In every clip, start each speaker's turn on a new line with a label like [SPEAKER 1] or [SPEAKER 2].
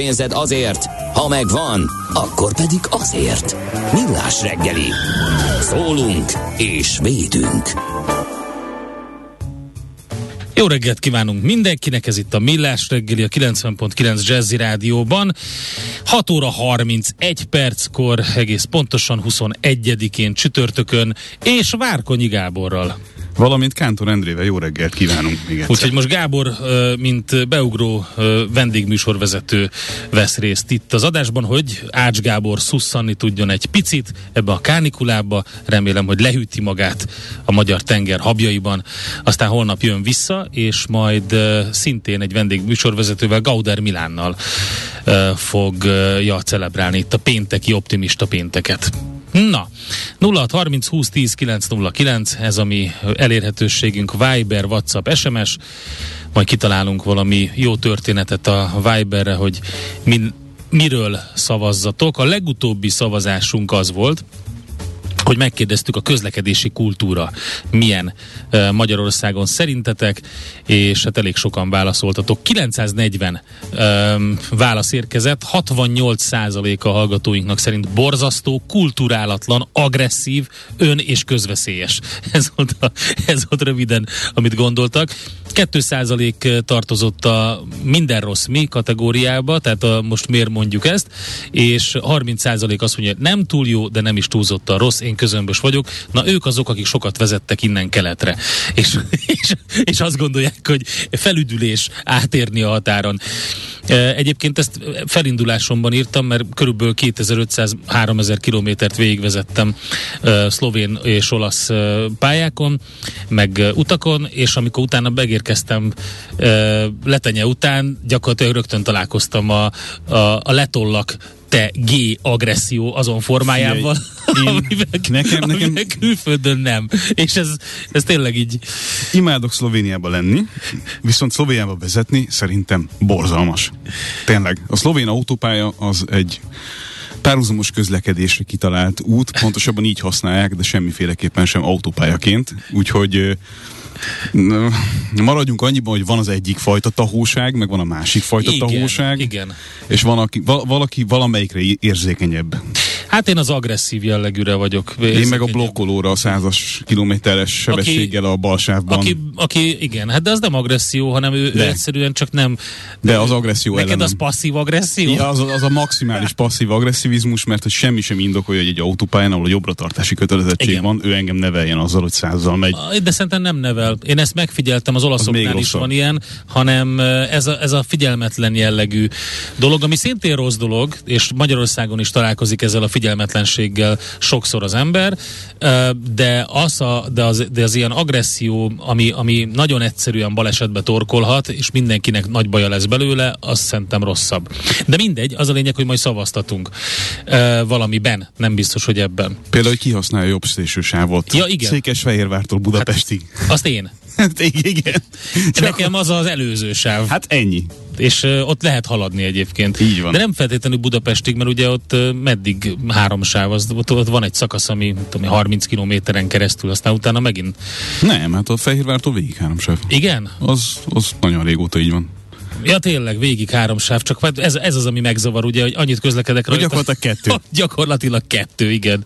[SPEAKER 1] pénzed azért, ha megvan, akkor pedig azért. Millás reggeli. Szólunk és védünk.
[SPEAKER 2] Jó reggelt kívánunk mindenkinek, ez itt a Millás reggeli a 90.9 Jazzy Rádióban. 6 óra 31 perckor, egész pontosan 21-én csütörtökön, és Várkonyi Gáborral.
[SPEAKER 3] Valamint Kántor Endrével jó reggelt kívánunk még egyszer.
[SPEAKER 2] Úgyhogy most Gábor, mint beugró vendégműsorvezető vesz részt itt az adásban, hogy Ács Gábor szusszanni tudjon egy picit ebbe a kánikulába. Remélem, hogy lehűti magát a magyar tenger habjaiban. Aztán holnap jön vissza, és majd szintén egy vendégműsorvezetővel, Gauder Milánnal fogja celebrálni itt a pénteki optimista pénteket. Na, 0630 20 10 909, ez a mi elérhetőségünk Viber, WhatsApp, SMS, majd kitalálunk valami jó történetet a Viberre, hogy min, miről szavazzatok. A legutóbbi szavazásunk az volt, hogy megkérdeztük a közlekedési kultúra milyen Magyarországon szerintetek, és hát elég sokan válaszoltatok. 940 um, válasz érkezett, 68% a hallgatóinknak szerint borzasztó, kulturálatlan, agresszív, ön és közveszélyes. Ez volt, a, ez volt röviden, amit gondoltak. 2% tartozott a minden rossz mi kategóriába, tehát a, most miért mondjuk ezt, és 30% azt mondja, nem túl jó, de nem is túlzott a rossz, én közömbös vagyok. Na ők azok, akik sokat vezettek innen keletre. És, és, és azt gondolják, hogy felüdülés átérni a határon. Egyébként ezt felindulásomban írtam, mert körülbelül 2500-3000 kilométert végigvezettem szlovén és olasz pályákon, meg utakon, és amikor utána megérkeztem letenye után, gyakorlatilag rögtön találkoztam a, a, a letollak te G agresszió azon formájával,
[SPEAKER 3] Én,
[SPEAKER 2] amivel,
[SPEAKER 3] nekem,
[SPEAKER 2] amivel
[SPEAKER 3] nekem
[SPEAKER 2] külföldön nem. És ez, ez tényleg így.
[SPEAKER 3] imádok Szlovéniába lenni, viszont Szlovéniába vezetni szerintem borzalmas. Tényleg. A szlovén autópálya az egy párhuzamos közlekedésre kitalált út, pontosabban így használják, de semmiféleképpen sem autópályaként. Úgyhogy maradjunk annyiban, hogy van az egyik fajta tahóság, meg van a másik fajta
[SPEAKER 2] Igen,
[SPEAKER 3] tahóság.
[SPEAKER 2] igen.
[SPEAKER 3] És van, aki, val- valaki valamelyikre érzékenyebb.
[SPEAKER 2] Hát én az agresszív jellegűre vagyok.
[SPEAKER 3] Én meg a blokkolóra a százas kilométeres sebességgel a balsávban.
[SPEAKER 2] Aki, aki, igen, hát de az nem agresszió, hanem ő, ő
[SPEAKER 3] De.
[SPEAKER 2] egyszerűen csak nem...
[SPEAKER 3] De az agresszió
[SPEAKER 2] Neked
[SPEAKER 3] ellenem.
[SPEAKER 2] az passzív agresszió?
[SPEAKER 3] Ja, az, az a maximális passzív agresszivizmus, mert hogy semmi sem indokolja, hogy egy autópályán, ahol a jobbra-tartási kötelezettség
[SPEAKER 2] Igen.
[SPEAKER 3] van, ő engem neveljen azzal, hogy százzal megy.
[SPEAKER 2] Ah, De szerintem nem nevel. Én ezt megfigyeltem, az olaszoknál is
[SPEAKER 3] rosszabb.
[SPEAKER 2] van ilyen, hanem eh, ez a, ez a figyelmetlen jellegű dolog, ami szintén rossz dolog, és Magyarországon is találkozik ezzel a figyelmetlenséggel sokszor az ember, de az, a, de az, de az ilyen agresszió, ami, ami nagyon egyszerűen balesetbe torkolhat, és mindenkinek nagy baja lesz belőle, az szerintem rosszabb. De mindegy, az a lényeg, hogy majd szavaztatunk valamiben, nem biztos, hogy ebben.
[SPEAKER 3] Például, hogy kihasználja a jobb szélsősávot.
[SPEAKER 2] Ja, igen.
[SPEAKER 3] Székesfehérvártól Budapestig.
[SPEAKER 2] Azt én.
[SPEAKER 3] Hát, igen. Csak-
[SPEAKER 2] Nekem az az előző sáv.
[SPEAKER 3] Hát ennyi.
[SPEAKER 2] És ott lehet haladni egyébként.
[SPEAKER 3] Így van.
[SPEAKER 2] De nem feltétlenül Budapestig, mert ugye ott meddig három sáv, az, ott, ott van egy szakasz, ami tudom, én, 30 kilométeren keresztül, aztán utána megint.
[SPEAKER 3] Nem, hát a Fehérvártól végig három sáv.
[SPEAKER 2] Igen?
[SPEAKER 3] Az, az nagyon régóta így van.
[SPEAKER 2] Ja tényleg, végig három sáv, csak hát ez, ez az, ami megzavar, ugye, hogy annyit közlekedek rajta.
[SPEAKER 3] gyakorlatilag kettő.
[SPEAKER 2] gyakorlatilag kettő, igen.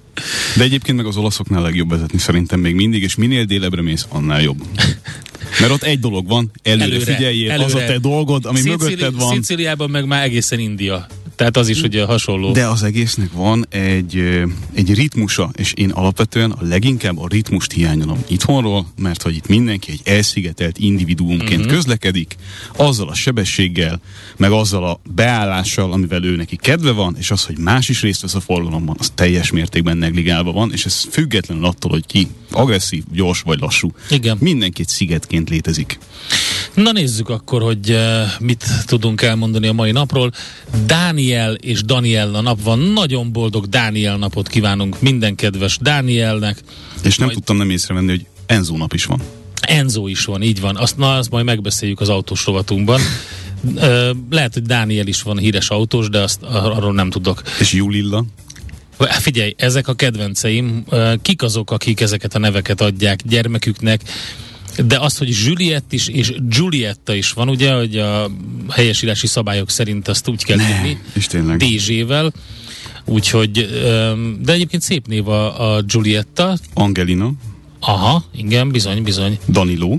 [SPEAKER 3] De egyébként meg az olaszoknál legjobb vezetni szerintem még mindig, és minél délebbre mész, annál jobb. Mert ott egy dolog van, előre, előre figyeljél, előre. az a te dolgod, ami
[SPEAKER 2] Szicili-
[SPEAKER 3] mögötted van.
[SPEAKER 2] Sziciliában meg már egészen India. Tehát az is ugye hasonló.
[SPEAKER 3] De az egésznek van egy, egy ritmusa, és én alapvetően a leginkább a ritmust hiányolom itthonról, mert hogy itt mindenki egy elszigetelt individuumként uh-huh. közlekedik, azzal a sebességgel, meg azzal a beállással, amivel ő neki kedve van, és az, hogy más is részt vesz a forgalomban, az teljes mértékben negligálva van, és ez függetlenül attól, hogy ki agresszív, gyors vagy lassú.
[SPEAKER 2] Igen.
[SPEAKER 3] Mindenki egy szigetként létezik.
[SPEAKER 2] Na nézzük akkor, hogy uh, mit tudunk elmondani a mai napról. Dániel és Daniel a nap van. Nagyon boldog Dániel napot kívánunk minden kedves Dánielnek.
[SPEAKER 3] És nem
[SPEAKER 2] Majd-
[SPEAKER 3] tudtam nem észrevenni, hogy Enzo nap is van.
[SPEAKER 2] Enzo is van, így van. Azt, na, azt majd megbeszéljük az autós rovatunkban. Lehet, hogy Dániel is van híres autós, de azt ar- arról nem tudok.
[SPEAKER 3] És Julilla?
[SPEAKER 2] Figyelj, ezek a kedvenceim. Kik azok, akik ezeket a neveket adják gyermeküknek? De az, hogy Juliett is és Giulietta is van, ugye, hogy a helyesírási szabályok szerint azt úgy kell írni.
[SPEAKER 3] És tényleg.
[SPEAKER 2] DZ-vel. Úgyhogy, de egyébként szép név a, a Giulietta.
[SPEAKER 3] Angelina,
[SPEAKER 2] Aha, igen, bizony, bizony.
[SPEAKER 3] Danilo,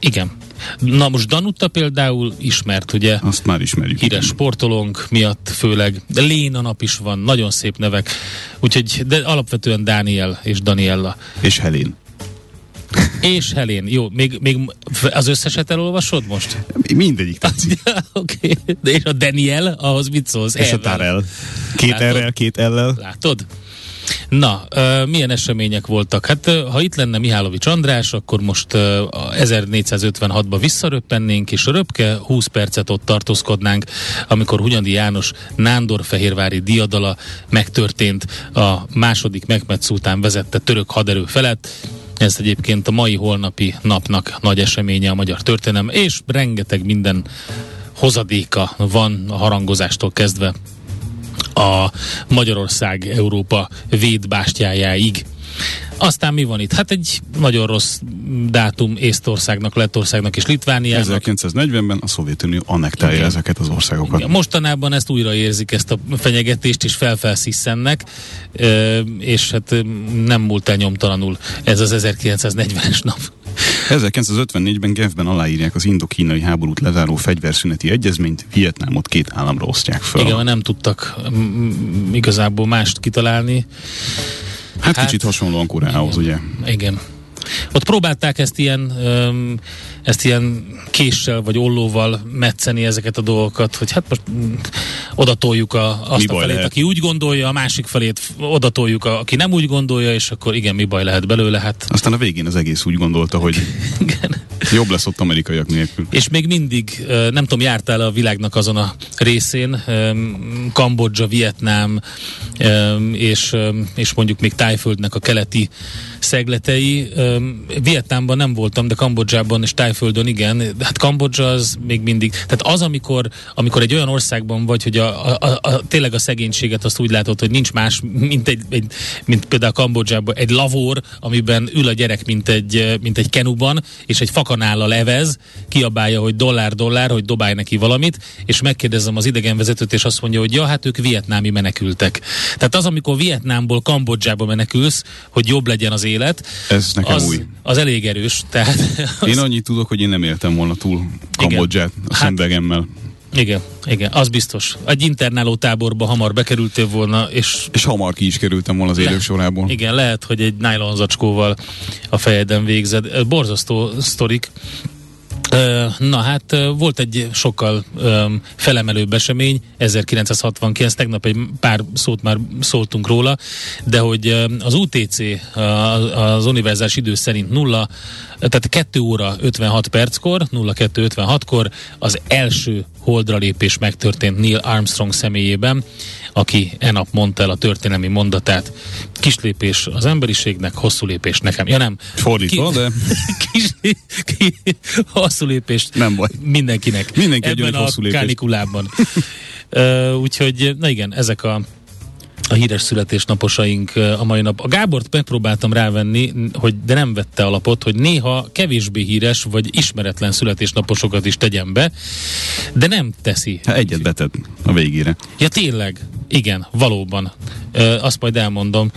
[SPEAKER 2] Igen. Na most Danuta például ismert, ugye?
[SPEAKER 3] azt már ismerjük.
[SPEAKER 2] Híres sportolónk miatt főleg. De Léna nap is van, nagyon szép nevek. Úgyhogy, de alapvetően Dániel és Daniella.
[SPEAKER 3] És Helén.
[SPEAKER 2] És Helén. Jó, még, még az összeset elolvasod most?
[SPEAKER 3] Mindegyik tetszik.
[SPEAKER 2] Oké. Okay. De és a Daniel, ahhoz mit szólsz?
[SPEAKER 3] És a
[SPEAKER 2] Elvel.
[SPEAKER 3] Tarel. Két r két l
[SPEAKER 2] Látod? Na, uh, milyen események voltak? Hát, uh, ha itt lenne Mihálovics András, akkor most uh, a 1456-ba visszaröppennénk, és röpke 20 percet ott tartózkodnánk, amikor Hunyadi János Nándorfehérvári diadala megtörtént a második Mehmed Szultán vezette török haderő felett. Ez egyébként a mai holnapi napnak nagy eseménye a magyar történelem, és rengeteg minden hozadéka van a harangozástól kezdve a Magyarország Európa védbástyájáig. Aztán mi van itt? Hát egy nagyon rossz dátum Észtországnak, Lettországnak és Litvániának.
[SPEAKER 3] 1940-ben a Szovjetunió annektálja
[SPEAKER 2] Igen.
[SPEAKER 3] ezeket az országokat.
[SPEAKER 2] Mostanában ezt újra érzik, ezt a fenyegetést, és felfelszisszennek, ö, és hát nem múlt el nyomtalanul ez az 1940-es nap.
[SPEAKER 3] 1954-ben Genfben aláírják az indokínai háborút lezáró fegyverszüneti egyezményt, Vietnámot két államra osztják fel.
[SPEAKER 2] Igen, mert nem tudtak mm, igazából mást kitalálni.
[SPEAKER 3] Hát,
[SPEAKER 2] hát-
[SPEAKER 3] kicsit hasonlóan Koreához, ugye?
[SPEAKER 2] Igen. Ott próbálták ezt ilyen, ezt ilyen késsel vagy ollóval metszeni ezeket a dolgokat, hogy hát most odatoljuk a, azt
[SPEAKER 3] Mi
[SPEAKER 2] a felét,
[SPEAKER 3] lehet?
[SPEAKER 2] aki úgy gondolja, a másik felét odatoljuk, a, aki nem úgy gondolja, és akkor igen, mi baj lehet belőle, hát
[SPEAKER 3] Aztán a végén az egész úgy gondolta, hogy
[SPEAKER 2] igen.
[SPEAKER 3] jobb lesz ott amerikaiak nélkül.
[SPEAKER 2] És még mindig, nem tudom, jártál a világnak azon a részén, Kambodzsa, Vietnám, és, és mondjuk még Tájföldnek a keleti szegletei. Vietnámban nem voltam, de Kambodzsában és Tájföldön igen. Hát Kambodzsa az még mindig, tehát az, amikor, amikor egy olyan országban vagy, hogy a, a, a, a, tényleg a szegénységet azt úgy látod, hogy nincs más, mint, egy, egy, mint például Kambodzsában egy lavor, amiben ül a gyerek, mint egy, mint egy kenuban, és egy fakanállal evez, kiabálja, hogy dollár, dollár, hogy dobálj neki valamit, és megkérdezem az idegenvezetőt, és azt mondja, hogy ja, hát ők vietnámi menekültek. Tehát az, amikor Vietnámból Kambodzsába menekülsz, hogy jobb legyen az élet,
[SPEAKER 3] Ez nekem
[SPEAKER 2] az,
[SPEAKER 3] új.
[SPEAKER 2] az elég erős. Tehát az,
[SPEAKER 3] Én annyit tudok, hogy én nem éltem volna túl Kambodzsát a
[SPEAKER 2] Hát-
[SPEAKER 3] szemvegemmel.
[SPEAKER 2] igen, igen, az biztos. Egy internáló táborba hamar bekerültél volna, és
[SPEAKER 3] És hamar ki is kerültem volna az
[SPEAKER 2] Le-
[SPEAKER 3] élők sorából.
[SPEAKER 2] Igen, lehet, hogy egy nylon zacskóval a fejeden végzed. Borzasztó sztorik. Na hát volt egy sokkal öm, felemelőbb esemény, 1969, tegnap egy pár szót már szóltunk róla, de hogy az UTC, az univerzális idő szerint nulla, tehát 2 óra 56 perckor, 0256-kor az első holdra lépés megtörtént Neil Armstrong személyében, aki e nap mondta el a történelmi mondatát. Kis lépés az emberiségnek, hosszú lépés nekem. Ja nem.
[SPEAKER 3] Fordítva, de
[SPEAKER 2] Kis, ki, hosszú lépést
[SPEAKER 3] Nem baj.
[SPEAKER 2] mindenkinek.
[SPEAKER 3] Mindenki
[SPEAKER 2] Ebben a
[SPEAKER 3] hosszú lépést.
[SPEAKER 2] kánikulában. uh, úgyhogy, na igen, ezek a a híres születésnaposaink a mai nap. A Gábort megpróbáltam rávenni, hogy de nem vette alapot, hogy néha kevésbé híres vagy ismeretlen születésnaposokat is tegyen be, de nem teszi.
[SPEAKER 3] hát egyet betett a végére.
[SPEAKER 2] Ja tényleg, igen, valóban. Azt majd elmondom.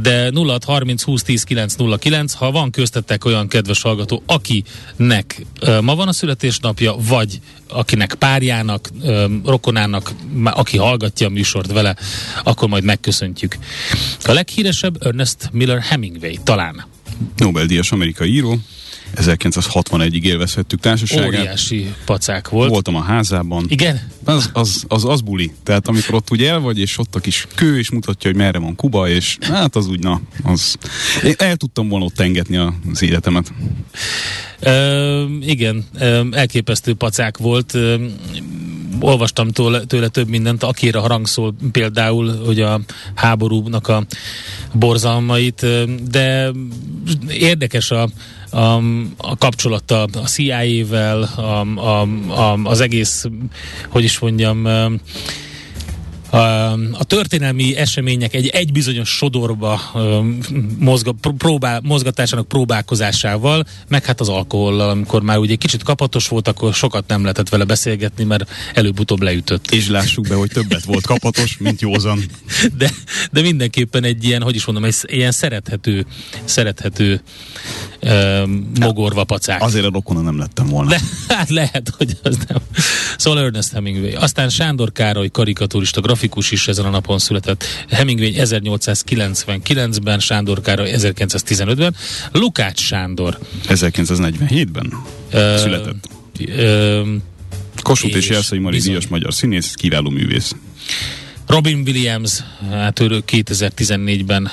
[SPEAKER 2] De 06 30 20 10 909, ha van köztetek olyan kedves hallgató, akinek ma van a születésnapja, vagy akinek párjának, rokonának, aki hallgatja a műsort vele, akkor majd megköszöntjük. A leghíresebb Ernest Miller Hemingway talán.
[SPEAKER 3] Nobel-díjas amerikai író. 1961-ig élvezhettük társaságát.
[SPEAKER 2] Óriási pacák volt.
[SPEAKER 3] Voltam a házában.
[SPEAKER 2] Igen?
[SPEAKER 3] Az, az, az, az buli. Tehát amikor ott ugye el vagy, és ott a kis kő, és mutatja, hogy merre van Kuba, és hát az úgy, na, az... Én el tudtam volna ott engetni az életemet.
[SPEAKER 2] Ö, igen, ö, elképesztő pacák volt. Ö, olvastam tőle, tőle több mindent, akire harangszól például, hogy a háborúnak a borzalmait, de érdekes a, a, a kapcsolata a CIA-vel, a, a, a, az egész, hogy is mondjam, a, történelmi események egy, egy bizonyos sodorba mozga, pró- próbál, mozgatásának próbálkozásával, meg hát az alkohollal, amikor már ugye egy kicsit kapatos volt, akkor sokat nem lehetett vele beszélgetni, mert előbb-utóbb leütött.
[SPEAKER 3] És lássuk be, hogy többet volt kapatos, mint józan.
[SPEAKER 2] De, de mindenképpen egy ilyen, hogy is mondom, egy ilyen szerethető, szerethető ö, mogorva pacák.
[SPEAKER 3] Azért a rokona nem lettem volna.
[SPEAKER 2] Le, hát lehet, hogy az nem. Szóval Ernest Hemingway. Aztán Sándor Károly karikaturista, grafikus is ezen a napon született. Hemingway 1899-ben, Sándor Károly 1915-ben. Lukács Sándor.
[SPEAKER 3] 1947-ben
[SPEAKER 2] Ö,
[SPEAKER 3] született.
[SPEAKER 2] Ö,
[SPEAKER 3] Kossuth és
[SPEAKER 2] és
[SPEAKER 3] Jelszai Mari díjas magyar színész, kiváló művész.
[SPEAKER 2] Robin Williams, hát ő 2014-ben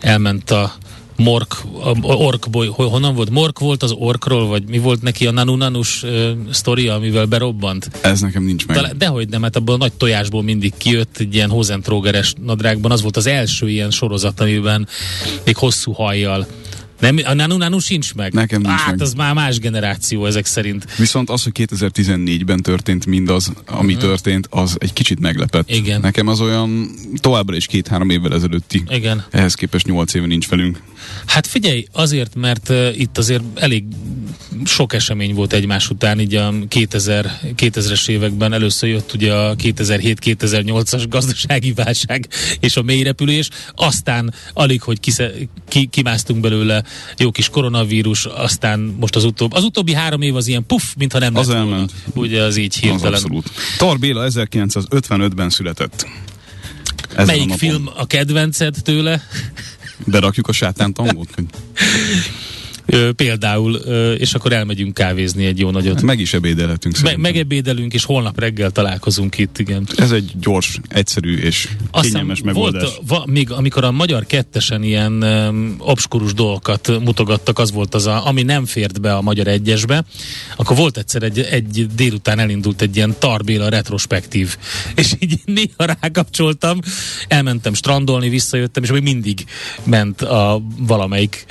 [SPEAKER 2] elment a Mork, Ork boly, honnan volt? Mork volt az Orkról, vagy mi volt neki a Nanu Nanus uh, sztoria, amivel berobbant?
[SPEAKER 3] Ez nekem nincs meg.
[SPEAKER 2] Talán, dehogy nem, hát abból a nagy tojásból mindig kijött egy ilyen hozentrógeres nadrágban. Az volt az első ilyen sorozat, amiben még hosszú hajjal. Nem, a Nanu Nanu sincs meg?
[SPEAKER 3] Nekem nincs
[SPEAKER 2] hát,
[SPEAKER 3] meg.
[SPEAKER 2] az már más generáció ezek szerint.
[SPEAKER 3] Viszont az, hogy 2014-ben történt mindaz, ami uh-huh. történt, az egy kicsit meglepett.
[SPEAKER 2] Igen.
[SPEAKER 3] Nekem az olyan továbbra is két-három évvel ezelőtti.
[SPEAKER 2] Igen.
[SPEAKER 3] Ehhez képest nyolc éve nincs velünk.
[SPEAKER 2] Hát figyelj, azért, mert uh, itt azért elég sok esemény volt egymás után, így a 2000, 2000-es években először jött ugye a 2007-2008-as gazdasági válság és a mélyrepülés, aztán alig, hogy kisze, ki, kimásztunk belőle jó kis koronavírus, aztán most az utóbbi, az utóbbi három év az ilyen puff, mintha nem
[SPEAKER 3] Az
[SPEAKER 2] lett volna.
[SPEAKER 3] elment.
[SPEAKER 2] Ugye az így
[SPEAKER 3] Az
[SPEAKER 2] hirtelen.
[SPEAKER 3] abszolút. Tar Béla 1955-ben született. Ezen a
[SPEAKER 2] Melyik
[SPEAKER 3] napon.
[SPEAKER 2] film a kedvenced tőle?
[SPEAKER 3] Berakjuk a sátán tangót?
[SPEAKER 2] Például, és akkor elmegyünk kávézni egy jó nagyot.
[SPEAKER 3] meg is ebédelhetünk
[SPEAKER 2] Me-
[SPEAKER 3] szerintem.
[SPEAKER 2] megebédelünk, és holnap reggel találkozunk itt, igen.
[SPEAKER 3] Ez egy gyors, egyszerű és kényelmes megoldás.
[SPEAKER 2] volt, va, még amikor a magyar kettesen ilyen um, obskurus dolgokat mutogattak, az volt az, a, ami nem fért be a magyar egyesbe, akkor volt egyszer egy, egy délután elindult egy ilyen Tarbéla retrospektív, és így néha rákapcsoltam, elmentem strandolni, visszajöttem, és még mindig ment a valamelyik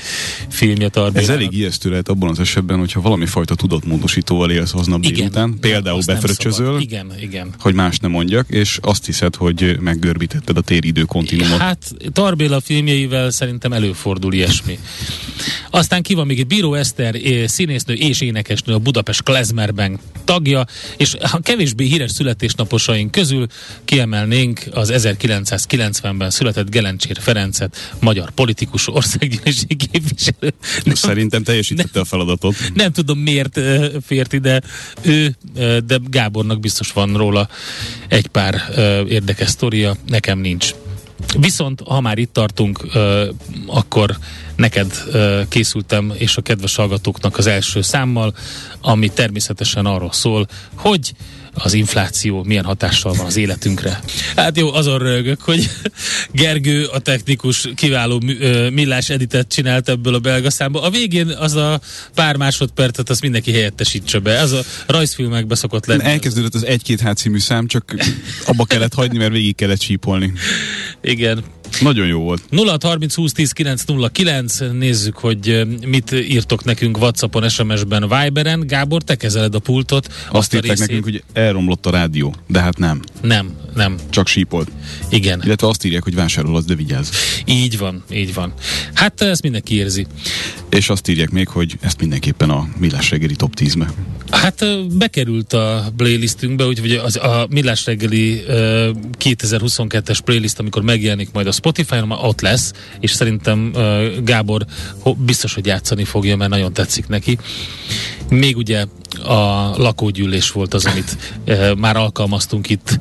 [SPEAKER 2] filmje Tarbéla.
[SPEAKER 3] Ez elég ijesztő lehet abban az esetben, hogyha valami fajta tudatmódosítóval élsz aznap délután, például befröccsözöl.
[SPEAKER 2] Igen, igen.
[SPEAKER 3] hogy más nem mondjak, és azt hiszed, hogy meggörbítetted a téridő kontinumot.
[SPEAKER 2] Hát Tarbéla filmjeivel szerintem előfordul ilyesmi. Aztán ki van még itt Bíró Eszter, színésznő és énekesnő, a Budapest Klezmerben tagja, és a kevésbé híres születésnaposaink közül kiemelnénk az 1990-ben született Gelencsér Ferencet, magyar politikus, országgyűlési képviselő.
[SPEAKER 3] Szerintem teljesítette a feladatot.
[SPEAKER 2] Nem tudom miért fért ide ő, de Gábornak biztos van róla egy pár érdekes sztoria, nekem nincs. Viszont, ha már itt tartunk, akkor neked készültem, és a kedves hallgatóknak az első számmal, ami természetesen arról szól, hogy az infláció milyen hatással van az életünkre. Hát jó, azon rögök, hogy Gergő, a technikus kiváló millás editet csinált ebből a belga számból. A végén az a pár másodpercet, azt mindenki helyettesítse be. Ez a rajzfilmekbe szokott lenni.
[SPEAKER 3] Elkezdődött az egy-két hát című szám, csak abba kellett hagyni, mert végig kellett sípolni.
[SPEAKER 2] Igen.
[SPEAKER 3] Nagyon jó volt.
[SPEAKER 2] 0 30 20 10 909, nézzük, hogy ö, mit írtok nekünk Whatsappon, SMS-ben, Viberen. Gábor, te kezeled a pultot.
[SPEAKER 3] Azt
[SPEAKER 2] a
[SPEAKER 3] írták
[SPEAKER 2] részét-
[SPEAKER 3] nekünk, hogy elromlott a rádió, de hát nem,
[SPEAKER 2] Nem, nem.
[SPEAKER 3] csak sípolt.
[SPEAKER 2] Igen.
[SPEAKER 3] Illetve azt írják, hogy vásárolhatsz, de vigyázz.
[SPEAKER 2] Így van, így van. Hát ezt mindenki érzi.
[SPEAKER 3] És azt írják még, hogy ezt mindenképpen a Millás reggeli top 10-be.
[SPEAKER 2] Hát ö, bekerült a playlistünkbe, úgyhogy az, a Millás reggeli ö, 2022-es playlist, amikor megjelenik majd a Spotify-on, már ott lesz, és szerintem Gábor biztos, hogy játszani fogja, mert nagyon tetszik neki. Még ugye a lakógyűlés volt az, amit ö, már alkalmaztunk itt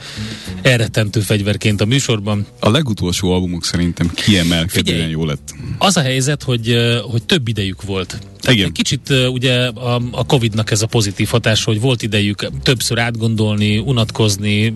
[SPEAKER 2] elrettentő fegyverként a műsorban.
[SPEAKER 3] A legutolsó albumuk szerintem kiemelkedően
[SPEAKER 2] Figyelj!
[SPEAKER 3] jó lett.
[SPEAKER 2] Az a helyzet, hogy, ö, hogy több idejük volt. Tehát
[SPEAKER 3] Igen.
[SPEAKER 2] egy kicsit ö, ugye a, a Covid-nak ez a pozitív hatása, hogy volt idejük többször átgondolni, unatkozni,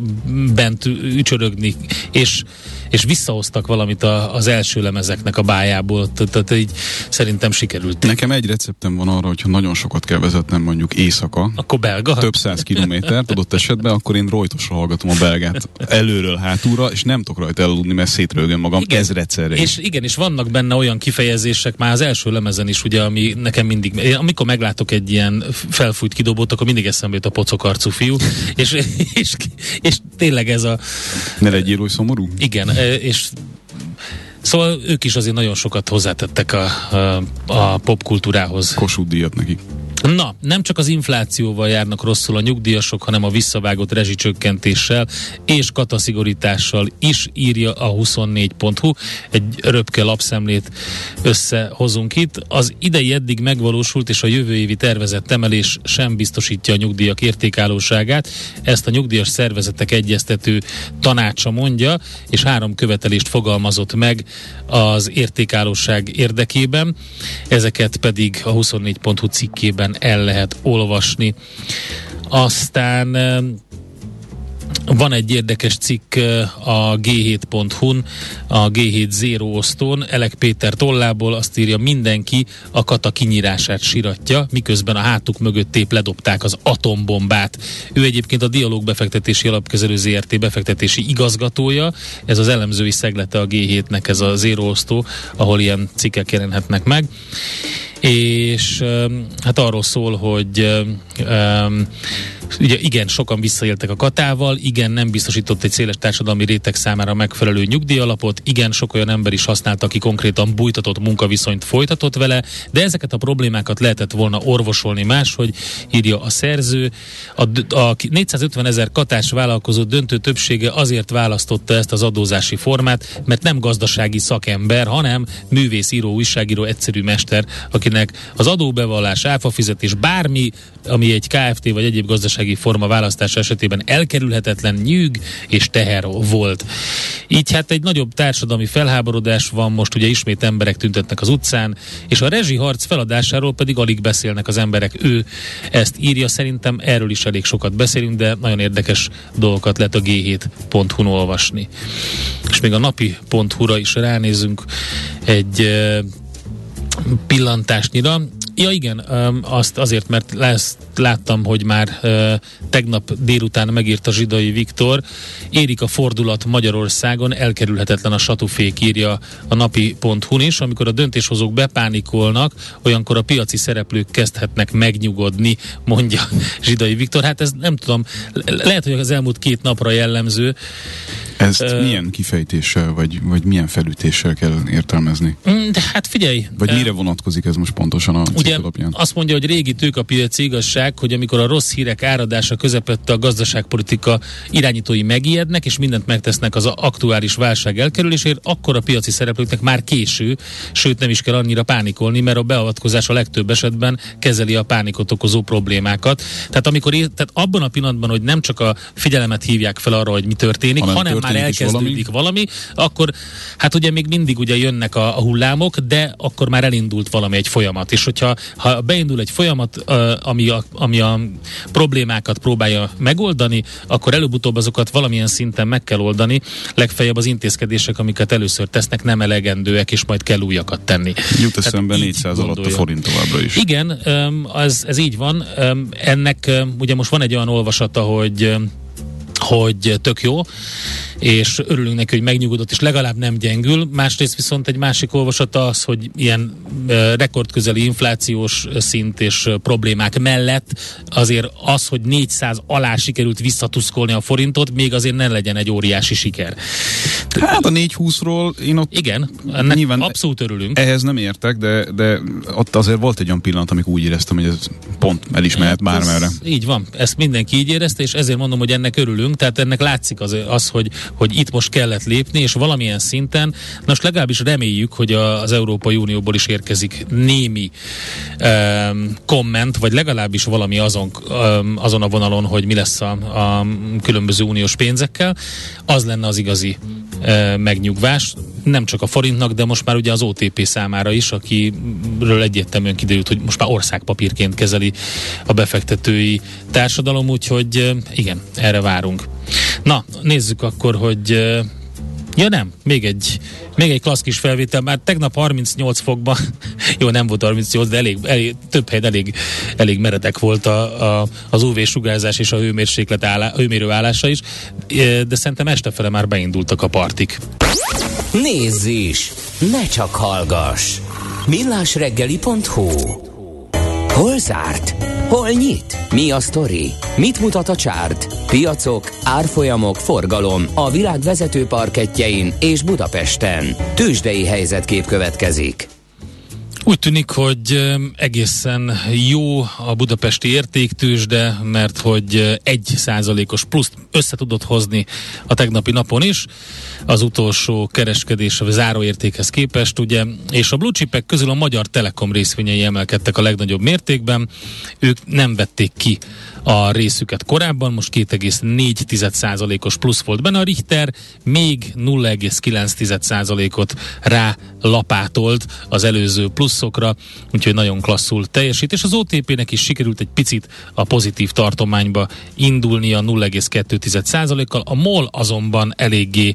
[SPEAKER 2] bent ücsörögni, és, és visszahoztak valamit a, az első lemezeknek a bájából. Tehát- így szerintem sikerült.
[SPEAKER 3] Nekem egy receptem van arra, hogyha nagyon sokat kell vezetnem mondjuk éjszaka,
[SPEAKER 2] Akkor belga?
[SPEAKER 3] több száz kilométert adott esetben, akkor én rojtosra hallgatom a belgát előről hátulra, és nem tudok rajta elaludni, mert szétrögöm magam
[SPEAKER 2] Igen.
[SPEAKER 3] ezredszerre
[SPEAKER 2] És igen, és vannak benne olyan kifejezések már az első lemezen is, ugye, ami nekem mindig, én amikor meglátok egy ilyen felfújt kidobót, akkor mindig eszembe jut a pocokarcú fiú, és, és, és tényleg ez a,
[SPEAKER 3] Ne legyél oly szomorú?
[SPEAKER 2] igen, és Szóval ők is azért nagyon sokat hozzátettek a, a, a popkultúrához.
[SPEAKER 3] Kossuth díjat nekik.
[SPEAKER 2] Na, nem csak az inflációval járnak rosszul a nyugdíjasok, hanem a visszavágott rezsicsökkentéssel és kataszigorítással is írja a 24.hu. Egy röpke lapszemlét összehozunk itt. Az idei eddig megvalósult és a jövő évi tervezett emelés sem biztosítja a nyugdíjak értékállóságát. Ezt a nyugdíjas szervezetek egyeztető tanácsa mondja, és három követelést fogalmazott meg az értékállóság érdekében. Ezeket pedig a 24.hu cikkében el lehet olvasni. Aztán van egy érdekes cikk a G7.hu-n, a G7 Zero osztón, Elek Péter tollából azt írja, mindenki a kata kinyírását siratja, miközben a hátuk mögött épp ledobták az atombombát. Ő egyébként a Dialóg befektetési alapkezelő ZRT. Befektetési igazgatója, ez az elemzői szeglete a G7-nek, ez a Zero osztó, ahol ilyen cikkek jelenhetnek meg. És hát arról szól, hogy öm, ugye igen, sokan visszaéltek a katával, igen, nem biztosított egy széles társadalmi réteg számára megfelelő nyugdíjalapot, igen, sok olyan ember is használta, aki konkrétan bújtatott munkaviszonyt folytatott vele, de ezeket a problémákat lehetett volna orvosolni máshogy, írja a szerző. A, a 450 ezer katás vállalkozó döntő többsége azért választotta ezt az adózási formát, mert nem gazdasági szakember, hanem művész, író, újságíró, egyszerű mester, akinek az adóbevallás, áfafizetés, bármi, ami egy KFT vagy egyéb gazdasági forma választása esetében elkerülhetetlen nyűg és teher volt. Így hát egy nagyobb társadalmi felháborodás van, most ugye ismét emberek tüntetnek az utcán, és a rezsiharc feladásáról pedig alig beszélnek az emberek. Ő ezt írja, szerintem erről is elég sokat beszélünk, de nagyon érdekes dolgokat lehet a g7.hu-n olvasni. És még a napi.hu-ra is ránézünk egy eh, pillantásnyira. Ja igen, azt azért, mert láttam, hogy már tegnap délután megírta Zsidai Viktor, érik a fordulat Magyarországon, elkerülhetetlen a satufék, írja a napi.hu-n is, amikor a döntéshozók bepánikolnak, olyankor a piaci szereplők kezdhetnek megnyugodni, mondja Zsidai Viktor. Hát ez nem tudom, le- lehet, hogy az elmúlt két napra jellemző,
[SPEAKER 3] Ezt
[SPEAKER 2] Ö-
[SPEAKER 3] milyen kifejtéssel, vagy, vagy milyen felütéssel kell értelmezni?
[SPEAKER 2] Mm, de hát figyelj,
[SPEAKER 3] Vagy mire vonatkozik ez most pontosan a
[SPEAKER 2] Ugye
[SPEAKER 3] alapján?
[SPEAKER 2] azt mondja, hogy régi tőkapiaci igazság, hogy amikor a rossz hírek áradása közepette a gazdaságpolitika irányítói megijednek, és mindent megtesznek az aktuális válság elkerülésért, akkor a piaci szereplőknek már késő, sőt nem is kell annyira pánikolni, mert a beavatkozás a legtöbb esetben kezeli a pánikot okozó problémákat. Tehát amikor tehát abban a pillanatban, hogy nem csak a figyelemet hívják fel arra, hogy mi történik,
[SPEAKER 3] Hanem
[SPEAKER 2] hanem, már
[SPEAKER 3] történik is
[SPEAKER 2] elkezdődik valami, akkor hát ugye még mindig ugye jönnek a, a hullámok, de akkor már elindult valami egy folyamat. És hogyha ha beindul egy folyamat, ami a, ami a problémákat próbálja megoldani, akkor előbb-utóbb azokat valamilyen szinten meg kell oldani. Legfeljebb az intézkedések, amiket először tesznek, nem elegendőek, és majd kell újakat tenni.
[SPEAKER 3] Jut
[SPEAKER 2] Tehát
[SPEAKER 3] eszembe
[SPEAKER 2] így
[SPEAKER 3] 400 alatt a forint továbbra is.
[SPEAKER 2] Igen, az, ez így van. Ennek ugye most van egy olyan olvasata, hogy hogy tök jó, és örülünk neki, hogy megnyugodott, és legalább nem gyengül. Másrészt viszont egy másik olvasata az, hogy ilyen rekordközeli inflációs szint és problémák mellett azért az, hogy 400 alá sikerült visszatuszkolni a forintot, még azért ne legyen egy óriási siker.
[SPEAKER 3] Hát a 420-ról én ott
[SPEAKER 2] Igen, ennek
[SPEAKER 3] Nyilván-
[SPEAKER 2] abszolút örülünk.
[SPEAKER 3] ehhez nem értek, de, de ott azért volt egy olyan pillanat, amikor úgy éreztem, hogy ez pont el is mehet bármerre.
[SPEAKER 2] Így van, ezt mindenki így érezte, és ezért mondom, hogy ennek örülünk, tehát ennek látszik az, az hogy, hogy itt most kellett lépni, és valamilyen szinten, most legalábbis reméljük, hogy a, az Európai Unióból is érkezik némi um, komment, vagy legalábbis valami azon, um, azon a vonalon, hogy mi lesz a, a különböző uniós pénzekkel, az lenne az igazi uh, megnyugvás, nem csak a forintnak, de most már ugye az OTP számára is, akiről egyértelműen kiderült, hogy most már országpapírként kezeli a befektetői társadalom, úgyhogy igen, erre várunk. Na, nézzük akkor, hogy Ja nem, még egy, még egy klassz kis felvétel, már tegnap 38 fokban, jó nem volt 38, de elég, elég több helyen elég, elég meredek volt a, a, az UV-sugárzás és a hőmérséklet állá, hőmérő állása is, eh, de szerintem este fele már beindultak a partik.
[SPEAKER 1] Nézz is! Ne csak hallgass! millásreggeli.hu Hol zárt? Hol nyit? Mi a sztori? Mit mutat a csárt? Piacok, árfolyamok, forgalom a világ vezető parketjein és Budapesten. Tősdei helyzetkép következik.
[SPEAKER 2] Úgy tűnik, hogy egészen jó a budapesti értéktősde, mert hogy egy százalékos pluszt össze tudott hozni a tegnapi napon is, az utolsó kereskedés a záróértékhez képest, ugye, és a blue chipek közül a Magyar Telekom részvényei emelkedtek a legnagyobb mértékben, ők nem vették ki a részüket korábban, most 2,4%-os plusz volt benne, a Richter még 0,9%-ot rá lapátolt az előző pluszokra, úgyhogy nagyon klasszul teljesít, és az OTP-nek is sikerült egy picit a pozitív tartományba indulnia 0,2%-kal, a MOL azonban eléggé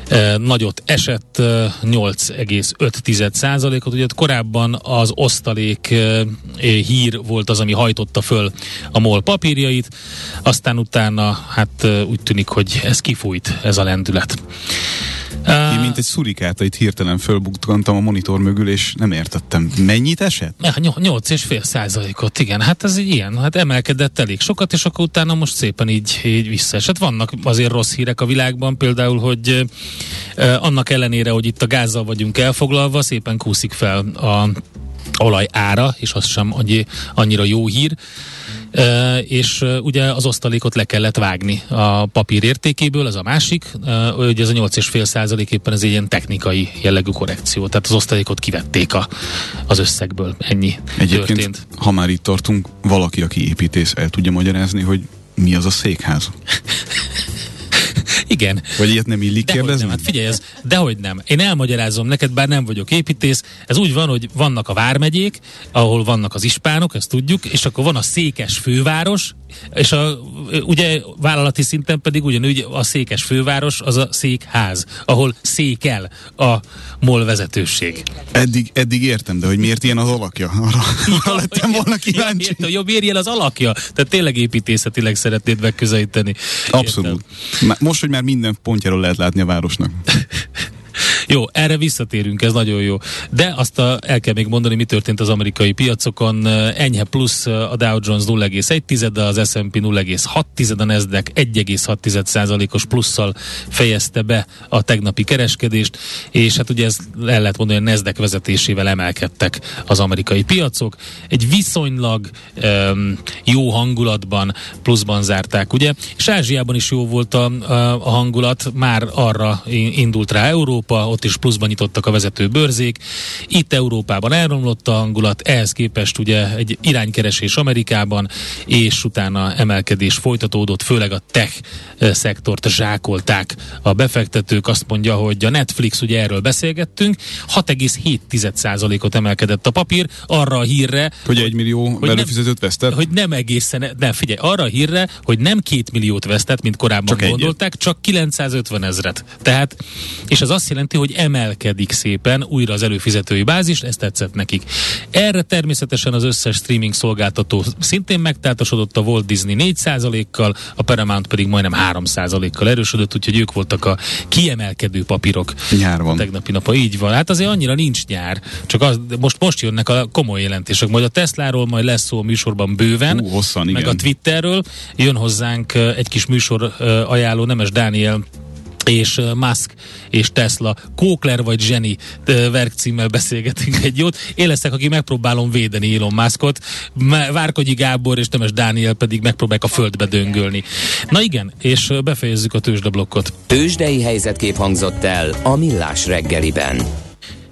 [SPEAKER 2] nagyot esett, e, 8,5%-ot. Ugye korábban az osztalék hír volt az, ami hajtotta föl a MOL papírjait, aztán utána hát úgy tűnik, hogy ez kifújt, ez a lendület.
[SPEAKER 3] Én mint egy szurikáta itt hirtelen fölbukkantam a monitor mögül, és nem értettem. Mennyit esett?
[SPEAKER 2] Ja, nyol- nyolc és fél százalékot, igen. Hát ez így ilyen, hát emelkedett elég sokat, és akkor utána most szépen így, így visszaesett. Vannak azért rossz hírek a világban, például, hogy annak ellenére, hogy itt a gázzal vagyunk elfoglalva, szépen kúszik fel a olaj ára, és az sem annyi, annyira jó hír. E, és ugye az osztalékot le kellett vágni a papír értékéből, ez a másik, e, hogy ez a 8,5 százalék éppen ez egy ilyen technikai jellegű korrekció, tehát az osztalékot kivették a, az összegből, ennyi
[SPEAKER 3] Egyébként,
[SPEAKER 2] történt.
[SPEAKER 3] ha már itt tartunk, valaki, aki építész, el tudja magyarázni, hogy mi az a székház?
[SPEAKER 2] Igen,
[SPEAKER 3] Vagy ilyet nem illik
[SPEAKER 2] Dehogy
[SPEAKER 3] kérdezni?
[SPEAKER 2] nem, hát figyelj, ez, dehogy nem. Én elmagyarázom neked, bár nem vagyok építész. Ez úgy van, hogy vannak a vármegyék, ahol vannak az ispánok, ezt tudjuk, és akkor van a székes főváros, és a, ugye vállalati szinten pedig ugyanúgy a székes főváros az a székház, ahol székel a MOL vezetőség.
[SPEAKER 3] Eddig, eddig értem, de hogy miért ilyen az alakja? Arra, arra lettem volna kíváncsi.
[SPEAKER 2] Értem, jobb érjél az alakja. Tehát tényleg építészetileg szeretnéd megközelíteni.
[SPEAKER 3] Abszolút. Má- Most, hogy már minden pontjáról lehet látni a városnak.
[SPEAKER 2] Jó, erre visszatérünk, ez nagyon jó. De azt a, el kell még mondani, mi történt az amerikai piacokon. Enyhe plusz a Dow Jones 0,1, de az S&P 0,6, a Nasdaq 1,6%-os plusszal fejezte be a tegnapi kereskedést, és hát ugye ez el lehet mondani, hogy a Nasdaq vezetésével emelkedtek az amerikai piacok. Egy viszonylag um, jó hangulatban pluszban zárták, ugye? És Ázsiában is jó volt a, a, hangulat, már arra indult rá Európa, ott is pluszban nyitottak a vezető bőrzék. Itt Európában elromlott a hangulat, ehhez képest ugye egy iránykeresés Amerikában, és utána emelkedés folytatódott, főleg a tech eh, szektort zsákolták a befektetők. Azt mondja, hogy a Netflix, ugye erről beszélgettünk, 6,7%-ot emelkedett a papír, arra a hírre,
[SPEAKER 3] Hogy egy millió
[SPEAKER 2] nem-
[SPEAKER 3] előfizetőt vesztett?
[SPEAKER 2] hogy nem egészen, nem figyelj, arra a hírre, hogy nem két milliót vesztett, mint korábban
[SPEAKER 3] Csak
[SPEAKER 2] csak
[SPEAKER 3] egyet.
[SPEAKER 2] gondolták, csak 950 ezret. Tehát, és az azt jelenti, hogy emelkedik szépen újra az előfizetői bázis, ez tetszett nekik. Erre természetesen az összes streaming szolgáltató szintén megtáltosodott, a Walt Disney 4%-kal, a Paramount pedig majdnem 3%-kal erősödött, úgyhogy ők voltak a kiemelkedő papírok.
[SPEAKER 3] Nyár van.
[SPEAKER 2] A tegnapi nap, így van. Hát azért annyira nincs nyár, csak az, most, most jönnek a komoly jelentések. Majd a Tesláról majd lesz szó a műsorban bőven,
[SPEAKER 3] Hú, hosszan,
[SPEAKER 2] meg
[SPEAKER 3] igen.
[SPEAKER 2] a Twitterről. Jön hozzánk egy kis műsor ajánló, Nemes Dániel és Musk és Tesla, Kókler vagy Zseni verkcímmel beszélgetünk egy jót. Én leszek, aki megpróbálom védeni Elon Muskot, Várkogyi Gábor és Temes Dániel pedig megpróbálják a földbe döngölni. Na igen, és befejezzük a tőzsdeblokkot.
[SPEAKER 1] Tőzsdei helyzetkép hangzott el a Millás reggeliben.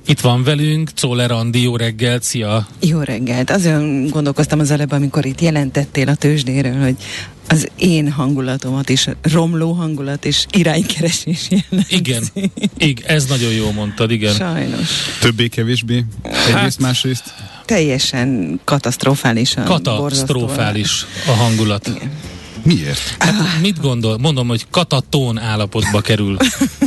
[SPEAKER 2] Itt van velünk Czoller Andi, jó reggelt, szia!
[SPEAKER 4] Jó reggelt! Azon gondolkoztam az előbb, amikor itt jelentettél a tőzsdéről, hogy az én hangulatomat is, romló hangulat és iránykeresés jelenti.
[SPEAKER 2] Igen, igen, ez nagyon jó mondtad, igen.
[SPEAKER 4] Sajnos.
[SPEAKER 3] Többé-kevésbé? Egyrészt, hát, másrészt?
[SPEAKER 4] Teljesen katasztrofálisan.
[SPEAKER 2] Katasztrofális a hangulat. Igen.
[SPEAKER 3] Miért?
[SPEAKER 2] Hát, mit gondol? Mondom, hogy katatón állapotba kerül.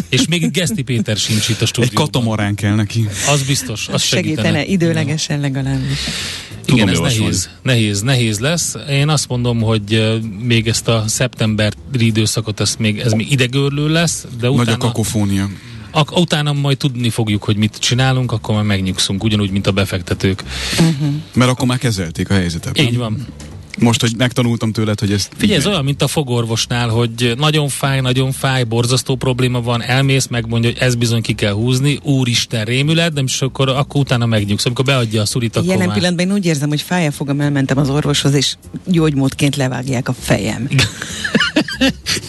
[SPEAKER 2] És még Geszti Péter sincs itt a stúdióban.
[SPEAKER 3] Egy katamarán kell neki.
[SPEAKER 2] Az biztos, az segítene.
[SPEAKER 4] segítene időlegesen legalábbis.
[SPEAKER 2] Igen, ez nehéz, nehéz, nehéz lesz. Én azt mondom, hogy még ezt a szeptemberi időszakot, ezt még, ez még idegörlő lesz, de utána...
[SPEAKER 3] Nagy a kakofónia.
[SPEAKER 2] Ak- utána majd tudni fogjuk, hogy mit csinálunk, akkor már megnyugszunk, ugyanúgy, mint a befektetők.
[SPEAKER 3] Uh-huh. Mert akkor már kezelték a helyzetet.
[SPEAKER 2] Így van.
[SPEAKER 3] Most, hogy megtanultam tőled, hogy ezt...
[SPEAKER 2] Figyelj, ez olyan, mint a fogorvosnál, hogy nagyon fáj, nagyon fáj, borzasztó probléma van, elmész, megmondja, hogy ez bizony ki kell húzni, úristen rémület, de és akkor, akkor utána megnyugsz. Amikor beadja a szurit, akkor
[SPEAKER 4] Jelen
[SPEAKER 2] már...
[SPEAKER 4] pillanatban én úgy érzem, hogy fáj a fogam, elmentem az orvoshoz, és gyógymódként levágják a fejem.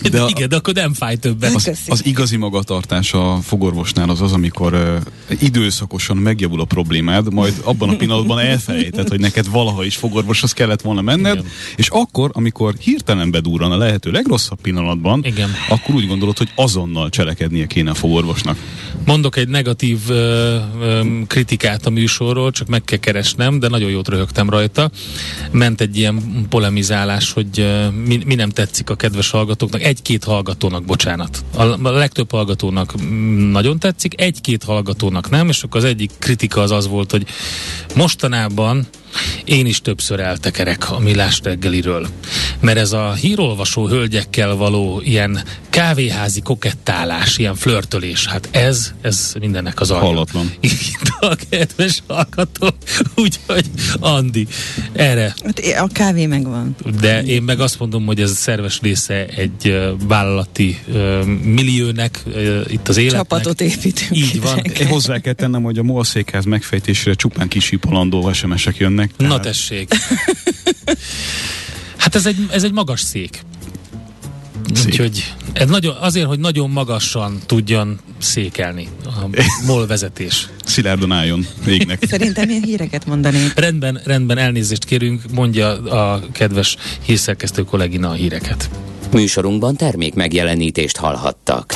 [SPEAKER 2] de, de a, igen, de akkor nem fáj többet.
[SPEAKER 3] Az, az igazi magatartás a fogorvosnál az az, amikor uh, időszakosan megjavul a problémád, majd abban a pillanatban elfelejtett, hogy neked valaha is fogorvoshoz kellett volna menned, igen. és akkor, amikor hirtelen bedúran a lehető legrosszabb pillanatban, igen. akkor úgy gondolod, hogy azonnal cselekednie kéne a fogorvosnak.
[SPEAKER 2] Mondok egy negatív uh, um, kritikát a műsorról, csak meg kell keresnem, de nagyon jót röhögtem rajta. Ment egy ilyen polemizálás, hogy uh, mi, mi nem tetszik a kedves hallgatóknak, egy-két hallgatónak, bocsánat. A, legtöbb hallgatónak nagyon tetszik, egy-két hallgatónak nem, és akkor az egyik kritika az az volt, hogy mostanában én is többször eltekerek a millás reggeliről. Mert ez a hírolvasó hölgyekkel való ilyen kávéházi kokettálás, ilyen flörtölés, hát ez, ez mindennek az alja.
[SPEAKER 3] Hallatlan.
[SPEAKER 2] Itt a kedves hallgató, úgyhogy Andi, erre.
[SPEAKER 4] Hát a kávé megvan.
[SPEAKER 2] De én meg azt mondom, hogy ez szerves része egy vállalati milliónek itt az életnek.
[SPEAKER 4] Csapatot építünk.
[SPEAKER 2] Így van.
[SPEAKER 3] Én hozzá kell tennem, hogy a MOL székház megfejtésére csupán kisipolandó SMS-ek jönnek.
[SPEAKER 2] Tehát... Na tessék. Hát ez egy, ez egy magas szék. Szék. Úgyhogy ez nagyon, azért, hogy nagyon magasan tudjon székelni a MOL vezetés.
[SPEAKER 3] Szilárdon álljon végnek.
[SPEAKER 4] Szerintem ilyen híreket mondanék.
[SPEAKER 2] Rendben, rendben, elnézést kérünk, mondja a kedves hírszerkesztő kollégina a híreket.
[SPEAKER 1] Műsorunkban termék megjelenítést hallhattak.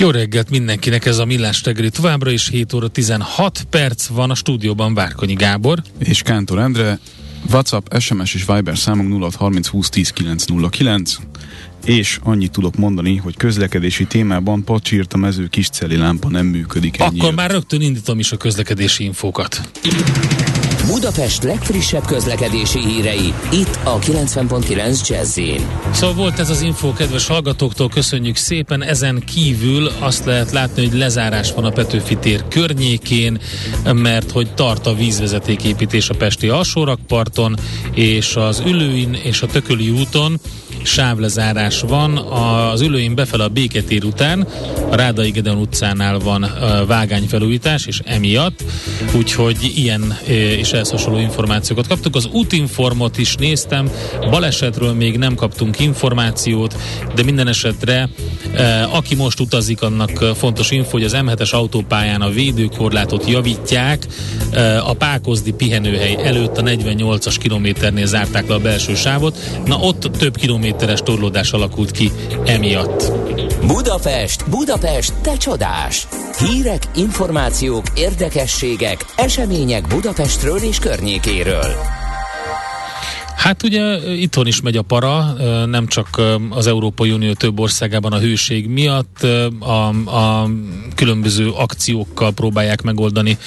[SPEAKER 2] Jó reggelt mindenkinek, ez a Millás reggeli továbbra is 7 óra 16 perc van a stúdióban Várkonyi Gábor.
[SPEAKER 3] És Kántor Endre, WhatsApp, SMS és Viber számunk 0630 20 10 909 és annyit tudok mondani, hogy közlekedési témában pacsírt a mező kisceli lámpa nem működik.
[SPEAKER 2] Akkor Akkor már rögtön indítom is a közlekedési infókat.
[SPEAKER 1] Budapest legfrissebb közlekedési hírei, itt a 90.9 jazz
[SPEAKER 2] Szóval volt ez az info, kedves hallgatóktól, köszönjük szépen. Ezen kívül azt lehet látni, hogy lezárás van a Petőfi tér környékén, mert hogy tart a vízvezetéképítés a Pesti alsórakparton, és az Ülőin és a Tököli úton sávlezárás van. Az ülőin befele a Béketér után, a Rádai Gedeon utcánál van vágányfelújítás, és emiatt, úgyhogy ilyen és ehhez hasonló információkat kaptuk. Az útinformot is néztem, balesetről még nem kaptunk információt, de minden esetre aki most utazik, annak fontos info, hogy az M7-es autópályán a védőkorlátot javítják, a Pákozdi pihenőhely előtt a 48-as kilométernél zárták le a belső sávot, na ott több kilométeres torlódás alakult ki emiatt.
[SPEAKER 1] Budapest, Budapest, te csodás! Hírek, információk, érdekességek, események Budapestről és környékéről.
[SPEAKER 2] Hát ugye itthon is megy a para, nem csak az Európai Unió több országában a hőség miatt, a, a különböző akciókkal próbálják megoldani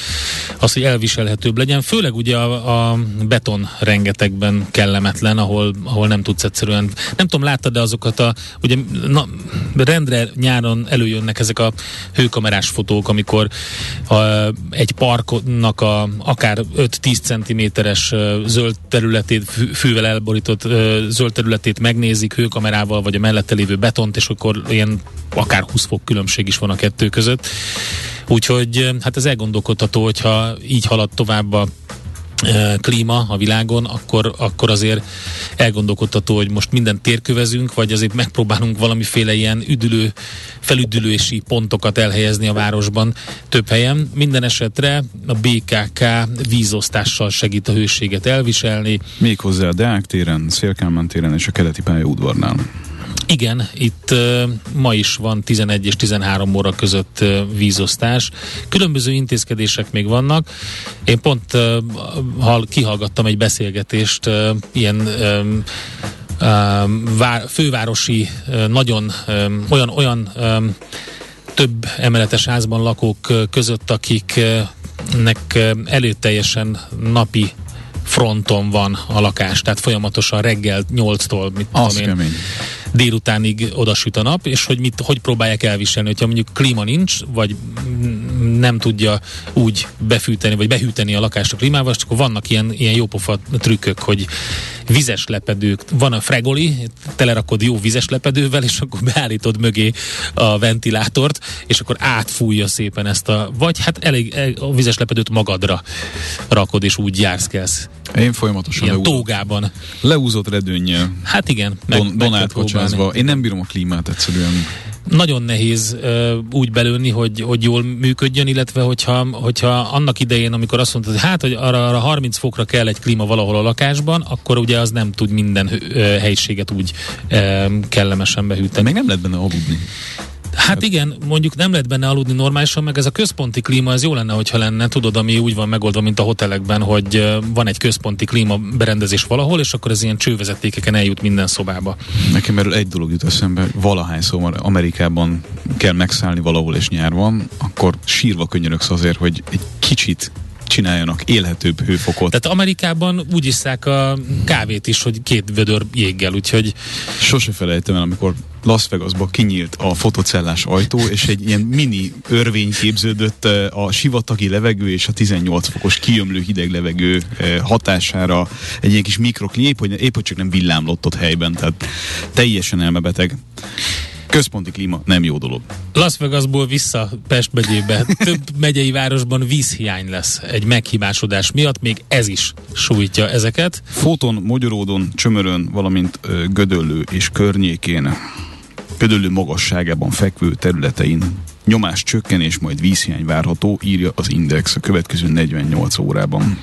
[SPEAKER 2] azt, hogy elviselhetőbb legyen. Főleg ugye a, a beton rengetegben kellemetlen, ahol, ahol nem tudsz egyszerűen, nem tudom, láttad de azokat a, ugye na, rendre nyáron előjönnek ezek a hőkamerás fotók, amikor a, egy parknak a akár 5-10 cm-es zöld területét fűvel elborított zöld területét megnézik hőkamerával, vagy a mellette lévő betont, és akkor ilyen akár 20 fok különbség is van a kettő között. Úgyhogy hát ez elgondolkodható, hogyha így halad tovább a klíma a világon, akkor, akkor azért elgondolkodható, hogy most mindent térkövezünk, vagy azért megpróbálunk valamiféle ilyen üdülő, felüdülési pontokat elhelyezni a városban több helyen. Minden esetre a BKK vízosztással segít a hőséget elviselni.
[SPEAKER 3] Méghozzá a Deák téren, Szélkámán téren és a keleti pályaudvarnál.
[SPEAKER 2] Igen, itt uh, ma is van 11 és 13 óra között vízosztás. Különböző intézkedések még vannak. Én pont uh, hall, kihallgattam egy beszélgetést ilyen vár, fővárosi, nagyon olyan, olyan több emeletes házban lakók között, akiknek előteljesen napi fronton van a lakás, tehát folyamatosan reggel 8-tól, mit tudom én,
[SPEAKER 3] kemény.
[SPEAKER 2] délutánig odasüt a nap, és hogy mit, hogy próbálják elviselni, hogyha mondjuk klíma nincs, vagy nem tudja úgy befűteni, vagy behűteni a lakást a klímával, és akkor vannak ilyen, ilyen jópofa trükkök, hogy vizes lepedők, van a fregoli, telerakod jó vizes lepedővel, és akkor beállítod mögé a ventilátort, és akkor átfújja szépen ezt a, vagy hát elég, el- a vizes lepedőt magadra rakod, és úgy jársz kelsz.
[SPEAKER 3] Én folyamatosan
[SPEAKER 2] Ilyen
[SPEAKER 3] leúzott,
[SPEAKER 2] tógában.
[SPEAKER 3] leúzott redőnnyel,
[SPEAKER 2] Hát igen, meg,
[SPEAKER 3] don,
[SPEAKER 2] meg
[SPEAKER 3] donát kocsázva. Én nem bírom a klímát egyszerűen.
[SPEAKER 2] Nagyon nehéz uh, úgy belőni, hogy, hogy jól működjön, illetve hogyha, hogyha annak idején, amikor azt mondtad, hogy hát, hogy arra, arra 30 fokra kell egy klíma valahol a lakásban, akkor ugye az nem tud minden uh, helyiséget úgy uh, kellemesen behűteni.
[SPEAKER 3] még nem lehet benne aludni.
[SPEAKER 2] Hát igen, mondjuk nem lehet benne aludni normálisan, meg ez a központi klíma, ez jó lenne, hogyha lenne, tudod, ami úgy van megoldva, mint a hotelekben, hogy van egy központi klíma berendezés valahol, és akkor ez ilyen csővezetékeken eljut minden szobába.
[SPEAKER 3] Nekem erről egy dolog jut eszembe, valahányszor már Amerikában kell megszállni valahol és nyár van, akkor sírva könyörögsz azért, hogy egy kicsit csináljanak élhetőbb hőfokot.
[SPEAKER 2] Tehát Amerikában úgy isszák a kávét is, hogy két vödör jéggel, úgyhogy
[SPEAKER 3] Sose felejtem el, amikor Las Vegasba kinyílt a fotocellás ajtó, és egy ilyen mini örvény képződött eh, a sivatagi levegő és a 18 fokos kiömlő hideg levegő eh, hatására egy ilyen kis mikroklíma, épp, hogy, épp hogy csak nem villámlott ott helyben, tehát teljesen elmebeteg. Központi klíma nem jó dolog.
[SPEAKER 2] Las Vegasból vissza Pest megyébe. Több megyei városban vízhiány lesz egy meghibásodás miatt, még ez is sújtja ezeket.
[SPEAKER 3] Fóton, Magyaródon, Csömörön, valamint ö, Gödöllő és környékén, Gödöllő magasságában fekvő területein nyomás csökkenés, majd vízhiány várható, írja az Index a következő 48 órában.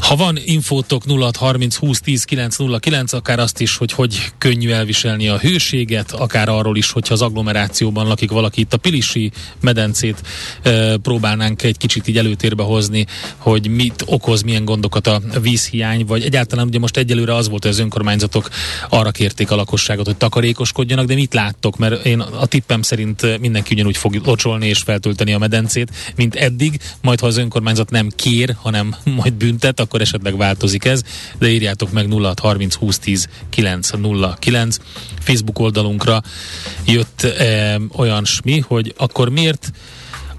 [SPEAKER 2] Ha van infótok 0630 20 10 909, akár azt is, hogy hogy könnyű elviselni a hőséget, akár arról is, hogyha az agglomerációban lakik valaki itt a Pilisi medencét e, próbálnánk egy kicsit így előtérbe hozni, hogy mit okoz, milyen gondokat a vízhiány, vagy egyáltalán ugye most egyelőre az volt, hogy az önkormányzatok arra kérték a lakosságot, hogy takarékoskodjanak, de mit láttok? Mert én a tippem szerint mindenki ugyanúgy fog locsolni és feltölteni a medencét, mint eddig, majd ha az önkormányzat nem kér, hanem majd büntet, akkor esetleg változik ez, de írjátok meg 0630 20 10 909 Facebook oldalunkra jött eh, olyan smi, hogy akkor miért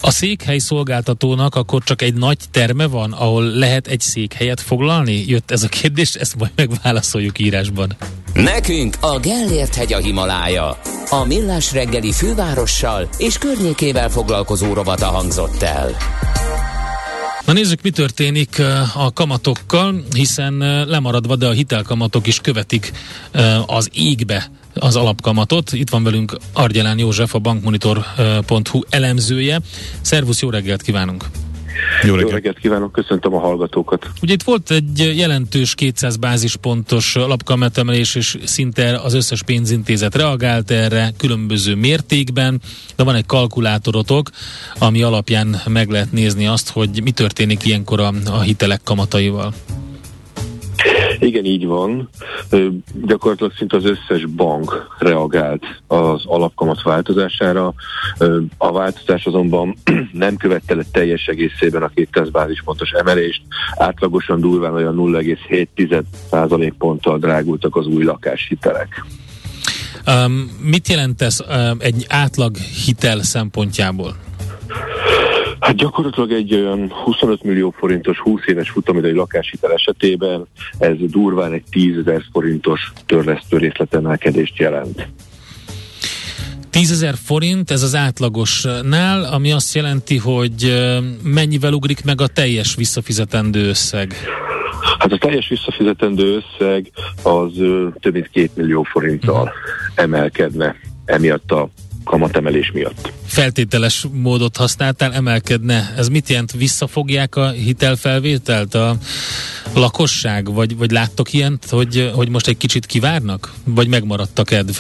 [SPEAKER 2] a székhely szolgáltatónak akkor csak egy nagy terme van, ahol lehet egy székhelyet foglalni? Jött ez a kérdés, ezt majd megválaszoljuk írásban.
[SPEAKER 1] Nekünk a Gellért hegy a Himalája. A Millás reggeli fővárossal és környékével foglalkozó rovata hangzott el.
[SPEAKER 2] Na nézzük, mi történik uh, a kamatokkal, hiszen uh, lemaradva, de a hitelkamatok is követik uh, az égbe az alapkamatot. Itt van velünk Argyelán József, a bankmonitor.hu elemzője. Szervusz, jó reggelt kívánunk!
[SPEAKER 5] Jó reggelt. Jó reggelt kívánok, köszöntöm a hallgatókat.
[SPEAKER 2] Ugye itt volt egy jelentős 200 bázispontos alapkametemelés, és szinte az összes pénzintézet reagált erre különböző mértékben, de van egy kalkulátorotok, ami alapján meg lehet nézni azt, hogy mi történik ilyenkor a, a hitelek kamataival.
[SPEAKER 5] Igen, így van. Gyakorlatilag szinte az összes bank reagált az alapkamat változására. A változás azonban nem követte le teljes egészében a 200 bázispontos emelést. Átlagosan durván olyan 0,7 ponttal drágultak az új lakáshitelek.
[SPEAKER 2] Um, mit jelent ez um, egy átlag hitel szempontjából?
[SPEAKER 5] Hát gyakorlatilag egy olyan 25 millió forintos 20 éves futamidei lakáshitel esetében ez durván egy 10 ezer forintos törlesztő részletemelkedést jelent.
[SPEAKER 2] 10 ezer forint, ez az átlagosnál, ami azt jelenti, hogy mennyivel ugrik meg a teljes visszafizetendő összeg?
[SPEAKER 5] Hát a teljes visszafizetendő összeg az több mint 2 millió forinttal uh-huh. emelkedne emiatt a kamatemelés miatt.
[SPEAKER 2] Feltételes módot használtál, emelkedne. Ez mit jelent? Visszafogják a hitelfelvételt a lakosság? Vagy, vagy láttok ilyent, hogy, hogy most egy kicsit kivárnak? Vagy megmaradt a kedv?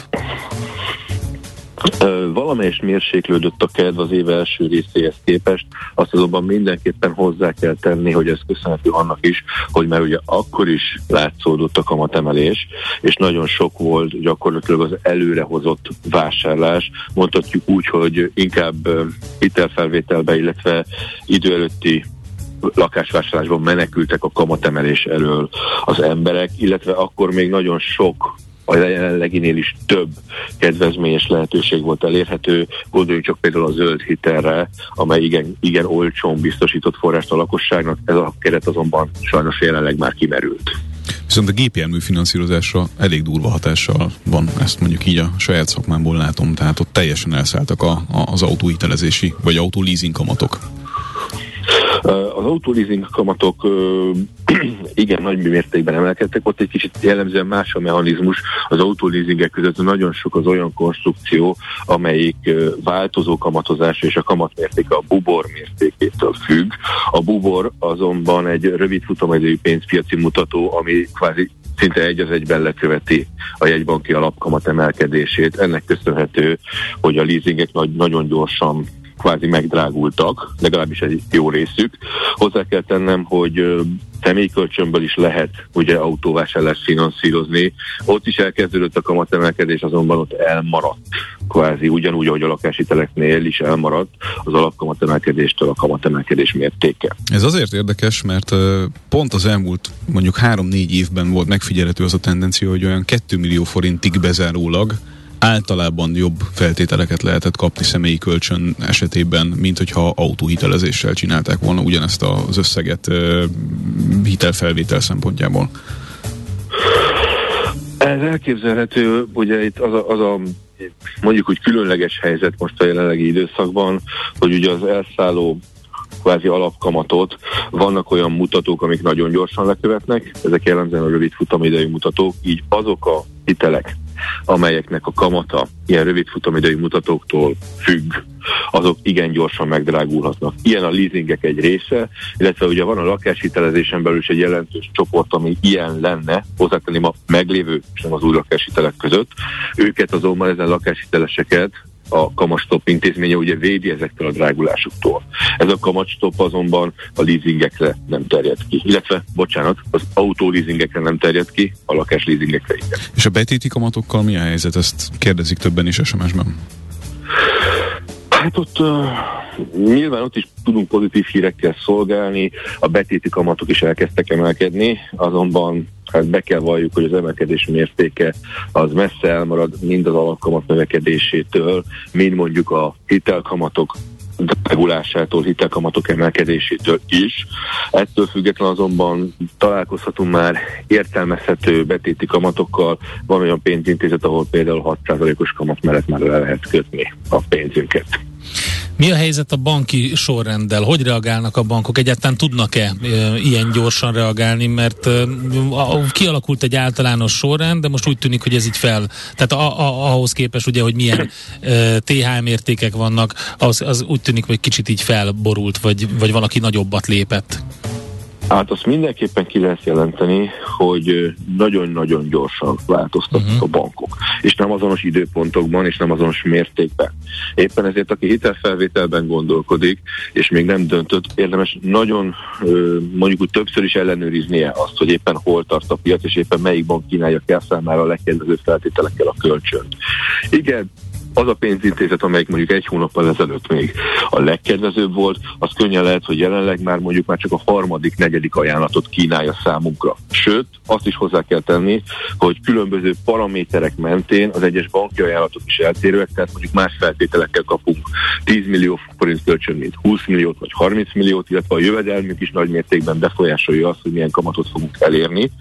[SPEAKER 5] Valamelyes mérséklődött a kedv az év első részéhez képest, azt azonban mindenképpen hozzá kell tenni, hogy ez köszönhető annak is, hogy már ugye akkor is látszódott a kamatemelés, és nagyon sok volt gyakorlatilag az előrehozott vásárlás, mondhatjuk úgy, hogy inkább hitelfelvételbe, illetve idő előtti lakásvásárlásban menekültek a kamatemelés elől az emberek, illetve akkor még nagyon sok a jelenleginél is több kedvezményes lehetőség volt elérhető. Gondoljunk csak például a zöld hitelre, amely igen, igen olcsón biztosított forrást a lakosságnak, ez a keret azonban sajnos jelenleg már kimerült.
[SPEAKER 3] Viszont a gépjármű finanszírozásra elég durva hatással van, ezt mondjuk így a saját szakmámból látom, tehát ott teljesen elszálltak a, a, az autóhitelezési vagy autóleasing kamatok.
[SPEAKER 5] Az autóleasing kamatok igen nagy mértékben emelkedtek, ott egy kicsit jellemzően más a mechanizmus. Az autóleasingek között nagyon sok az olyan konstrukció, amelyik változó kamatozás és a kamatmértéke a bubor mértékétől függ. A bubor azonban egy rövid futamidejű pénzpiaci mutató, ami kvázi szinte egy az egyben leköveti a jegybanki alapkamat emelkedését. Ennek köszönhető, hogy a leasingek nagy, nagyon gyorsan kvázi megdrágultak, legalábbis egy jó részük. Hozzá kell tennem, hogy személykölcsönből is lehet ugye autóvásárlást finanszírozni. Ott is elkezdődött a kamatemelkedés, azonban ott elmaradt kvázi ugyanúgy, ahogy a lakáshiteleknél is elmaradt az alapkamatemelkedéstől a kamatemelkedés mértéke.
[SPEAKER 3] Ez azért érdekes, mert pont az elmúlt mondjuk három-négy évben volt megfigyelhető az a tendencia, hogy olyan 2 millió forintig bezárólag általában jobb feltételeket lehetett kapni személyi kölcsön esetében, mint hogyha autóhitelezéssel csinálták volna ugyanezt az összeget hitelfelvétel szempontjából.
[SPEAKER 5] Ez elképzelhető, ugye itt az a, az a mondjuk úgy különleges helyzet most a jelenlegi időszakban, hogy ugye az elszálló kvázi alapkamatot. Vannak olyan mutatók, amik nagyon gyorsan lekövetnek, ezek jellemzően a rövid futamidejű mutatók, így azok a hitelek, amelyeknek a kamata ilyen rövid futamidei mutatóktól függ, azok igen gyorsan megdrágulhatnak. Ilyen a leasingek egy része, illetve ugye van a lakáshitelezésen belül is egy jelentős csoport, ami ilyen lenne, hozzátenném a meglévő és nem az új lakáshitelek között. Őket azonban ezen lakáshiteleseket a kamastop intézménye ugye védi ezektől a drágulásoktól. Ez a kamastop azonban a leasingekre nem terjed ki. Illetve, bocsánat, az autó leasingekre nem terjed ki, a lakás leasingekre igen.
[SPEAKER 3] És a betéti kamatokkal mi a helyzet? Ezt kérdezik többen is SMS-ben.
[SPEAKER 5] Hát ott uh, nyilván ott is tudunk pozitív hírekkel szolgálni, a betéti kamatok is elkezdtek emelkedni, azonban hát be kell valljuk, hogy az emelkedés mértéke az messze elmarad mind az alapkamat növekedésétől, mind mondjuk a hitelkamatok regulásától, hitelkamatok emelkedésétől is. Ettől független azonban találkozhatunk már értelmezhető betéti kamatokkal. Van olyan pénzintézet, ahol például 6%-os kamat mellett már le lehet kötni a pénzünket.
[SPEAKER 2] Mi a helyzet a banki sorrenddel? Hogy reagálnak a bankok? Egyáltalán tudnak-e ilyen gyorsan reagálni? Mert kialakult egy általános sorrend, de most úgy tűnik, hogy ez így fel. Tehát a, a, ahhoz képest ugye, hogy milyen THM értékek vannak, az, az úgy tűnik, hogy kicsit így felborult, vagy, vagy valaki nagyobbat lépett.
[SPEAKER 5] Hát azt mindenképpen ki lehet jelenteni, hogy nagyon-nagyon gyorsan változtak uh-huh. a bankok. És nem azonos időpontokban, és nem azonos mértékben. Éppen ezért, aki hitelfelvételben gondolkodik, és még nem döntött, érdemes nagyon mondjuk úgy többször is ellenőriznie azt, hogy éppen hol tart a piac, és éppen melyik bank kínálja kell számára a legkedvezőbb feltételekkel a kölcsönt. Igen, az a pénzintézet, amelyik mondjuk egy hónappal ezelőtt még a legkedvezőbb volt, az könnyen lehet, hogy jelenleg már mondjuk már csak a harmadik, negyedik ajánlatot kínálja számunkra. Sőt, azt is hozzá kell tenni, hogy különböző paraméterek mentén az egyes banki ajánlatok is eltérőek, tehát mondjuk más feltételekkel kapunk 10 millió forint kölcsön, mint 20 milliót vagy 30 milliót, illetve a jövedelmünk is nagy mértékben befolyásolja azt, hogy milyen kamatot fogunk elérni.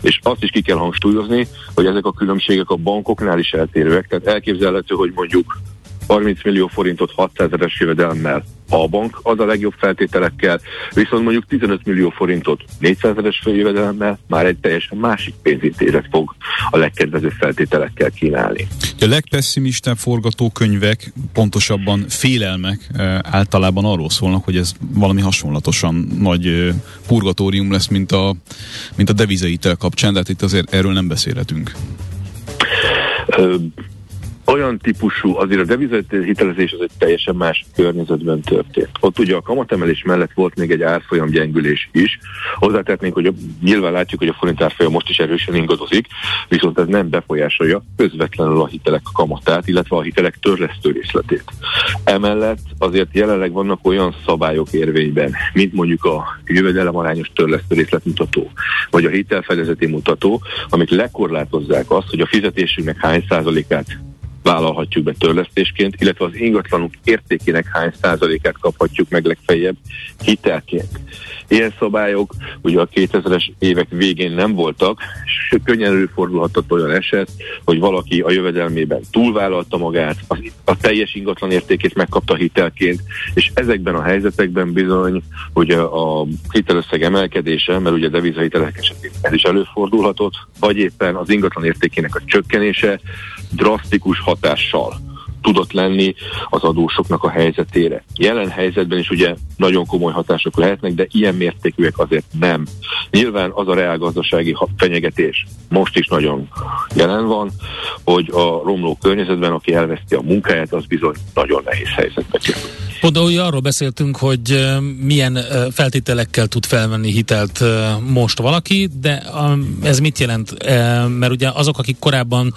[SPEAKER 5] És azt is ki kell hangsúlyozni, hogy ezek a különbségek a bankoknál is eltérőek, tehát elképzelhető, hogy mondjuk 30 millió forintot 600 ezeres jövedelemmel a bank az a legjobb feltételekkel, viszont mondjuk 15 millió forintot 400 ezeres jövedelemmel már egy teljesen másik pénzintézet fog a legkedvezőbb feltételekkel kínálni.
[SPEAKER 3] A legpesszimistább forgatókönyvek, pontosabban félelmek eh, általában arról szólnak, hogy ez valami hasonlatosan nagy eh, purgatórium lesz, mint a, mint a devizaitel kapcsán, de hát itt azért erről nem beszélhetünk
[SPEAKER 5] olyan típusú, azért a devizahitelezés az egy teljesen más környezetben történt. Ott ugye a kamatemelés mellett volt még egy árfolyam gyengülés is. Hozzátehetnénk, hogy a, nyilván látjuk, hogy a forint árfolyam most is erősen ingadozik, viszont ez nem befolyásolja közvetlenül a hitelek kamatát, illetve a hitelek törlesztő részletét. Emellett azért jelenleg vannak olyan szabályok érvényben, mint mondjuk a jövedelemarányos törlesztő részletmutató, vagy a hitelfedezeti mutató, amik lekorlátozzák azt, hogy a fizetésünknek hány százalékát vállalhatjuk be törlesztésként, illetve az ingatlanunk értékének hány százalékát kaphatjuk meg legfeljebb hitelként. Ilyen szabályok ugye a 2000-es évek végén nem voltak, és könnyen előfordulhatott olyan eset, hogy valaki a jövedelmében túlvállalta magát, az, a teljes ingatlan értékét megkapta hitelként, és ezekben a helyzetekben bizony, hogy a hitelösszeg emelkedése, mert ugye devizahitelek esetén ez is előfordulhatott, vagy éppen az ingatlan értékének a csökkenése drasztikus hatással tudott lenni az adósoknak a helyzetére. Jelen helyzetben is ugye nagyon komoly hatások lehetnek, de ilyen mértékűek azért nem. Nyilván az a reálgazdasági fenyegetés most is nagyon jelen van, hogy a romló környezetben, aki elveszti a munkáját, az bizony nagyon nehéz helyzetbe kerül.
[SPEAKER 2] Oda ugye arról beszéltünk, hogy milyen feltételekkel tud felvenni hitelt most valaki, de ez mit jelent? Mert ugye azok, akik korábban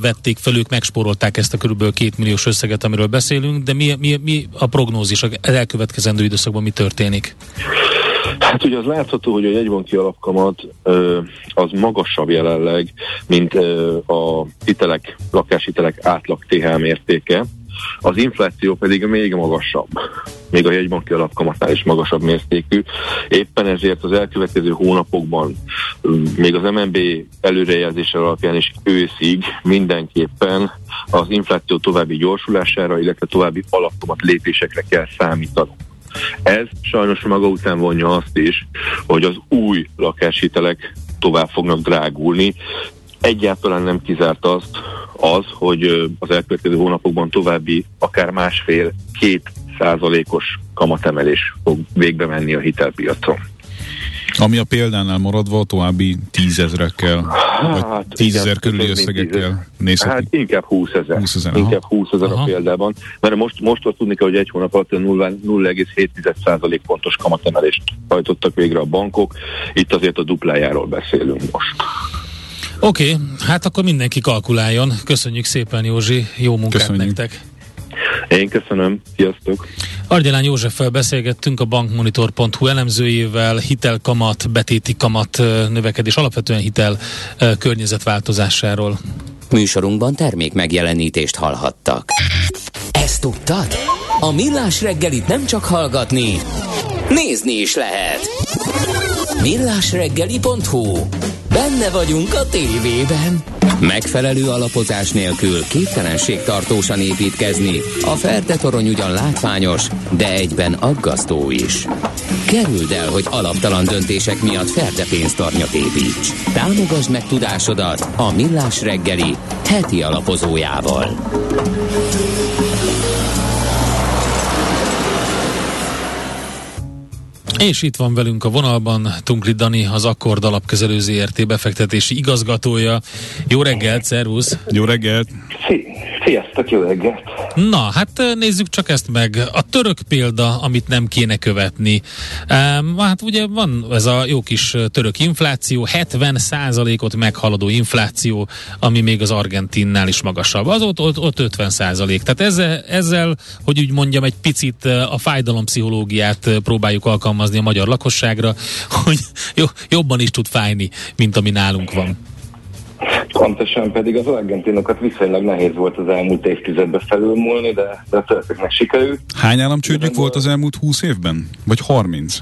[SPEAKER 2] vették fel, ők megspórolták ezt a körülbelül két milliós összeget, amiről beszélünk, de mi, mi, mi a prognózis az elkövetkezendő időszakban mi történik?
[SPEAKER 5] Hát ugye az látható, hogy a jegybanki alapkamat az magasabb jelenleg, mint a hitelek, lakáshitelek átlag THM értéke az infláció pedig még magasabb, még a jegybanki alapkamatnál is magasabb mértékű. Éppen ezért az elkövetkező hónapokban, még az MNB előrejelzése alapján is őszig mindenképpen az infláció további gyorsulására, illetve további alapkamat lépésekre kell számítani. Ez sajnos maga után vonja azt is, hogy az új lakáshitelek tovább fognak drágulni, Egyáltalán nem kizárt azt, az, hogy az elkövetkező hónapokban további akár másfél-két százalékos kamatemelés fog végbe menni a hitelpiacon.
[SPEAKER 3] Ami a példánál maradva további tízezrekkel, hát, vagy tízezer körüli összegekkel nézhetünk.
[SPEAKER 5] Hát inkább 20 ezer. 20 ezer inkább 20 ezer a példában. Mert most, most azt tudni kell, hogy egy hónap alatt 0,7% pontos kamatemelést hajtottak végre a bankok. Itt azért a duplájáról beszélünk most.
[SPEAKER 2] Oké, okay, hát akkor mindenki kalkuláljon. Köszönjük szépen, Józsi, jó munkát Köszönjük. nektek!
[SPEAKER 5] Én köszönöm, sziasztok!
[SPEAKER 2] Argyalán Józseffel beszélgettünk a bankmonitor.hu elemzőjével, hitelkamat, betéti kamat növekedés, alapvetően hitel környezetváltozásáról.
[SPEAKER 1] Műsorunkban termék megjelenítést hallhattak. Ezt tudtad? A Millás reggelit nem csak hallgatni, nézni is lehet. Millásreggeli.hu Benne vagyunk a tévében. Megfelelő alapozás nélkül képtelenség tartósan építkezni. A Ferde torony ugyan látványos, de egyben aggasztó is. Kerüld el, hogy alaptalan döntések miatt Ferde pénztarnyat építs. Támogasd meg tudásodat a Millás reggeli heti alapozójával.
[SPEAKER 2] És itt van velünk a vonalban Tunkli Dani, az Akkord Alapkezelő ZRT befektetési igazgatója. Jó reggelt, szervusz!
[SPEAKER 3] Jó reggelt!
[SPEAKER 6] Sziasztok, jó reggelt!
[SPEAKER 2] Na, hát nézzük csak ezt meg. A török példa, amit nem kéne követni. Um, hát ugye van ez a jó kis török infláció, 70%-ot meghaladó infláció, ami még az Argentinnál is magasabb. Az ott, ott, ott 50%. Tehát ezzel, ezzel, hogy úgy mondjam, egy picit a fájdalompszichológiát próbáljuk alkalmazni a magyar lakosságra, hogy jobban is tud fájni, mint ami nálunk van.
[SPEAKER 6] Pontosan pedig az argentinokat viszonylag nehéz volt az elmúlt évtizedben felülmúlni, de, de a törököknek sikerült.
[SPEAKER 3] Hány államcsődjük volt az elmúlt 20 évben? Vagy 30?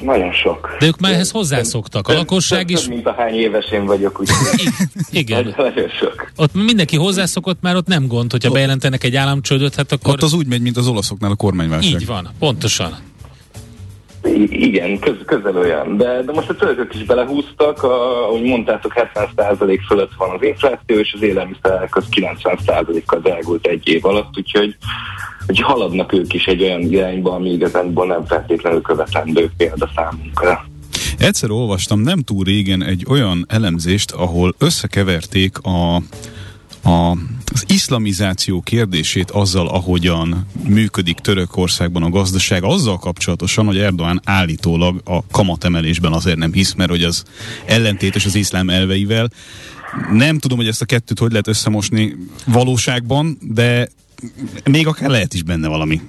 [SPEAKER 6] Nagyon sok.
[SPEAKER 2] De ők már ehhez hozzászoktak. A lakosság is...
[SPEAKER 6] Több, mint a hány éves én vagyok, úgy.
[SPEAKER 2] Igen.
[SPEAKER 6] Nagyon sok.
[SPEAKER 2] Ott mindenki hozzászokott, már ott nem gond, hogyha bejelentenek egy államcsődöt, hát akkor...
[SPEAKER 3] Ott az úgy megy, mint az olaszoknál a kormányválság.
[SPEAKER 2] Így van, pontosan.
[SPEAKER 6] Igen, köz, közel olyan. De, de most a törökök is belehúztak, a, ahogy mondtátok, 70% fölött van az infláció, és az élelmiszerek az 90%-kal drágult egy év alatt, úgyhogy hogy haladnak ők is egy olyan irányba, ami igazából nem feltétlenül követendő példa számunkra.
[SPEAKER 3] Egyszer olvastam nem túl régen egy olyan elemzést, ahol összekeverték a a, az iszlamizáció kérdését azzal, ahogyan működik Törökországban a gazdaság, azzal kapcsolatosan, hogy Erdoğan állítólag a kamatemelésben azért nem hisz, mert hogy az ellentétes az iszlám elveivel. Nem tudom, hogy ezt a kettőt hogy lehet összemosni valóságban, de még akár lehet is benne valami.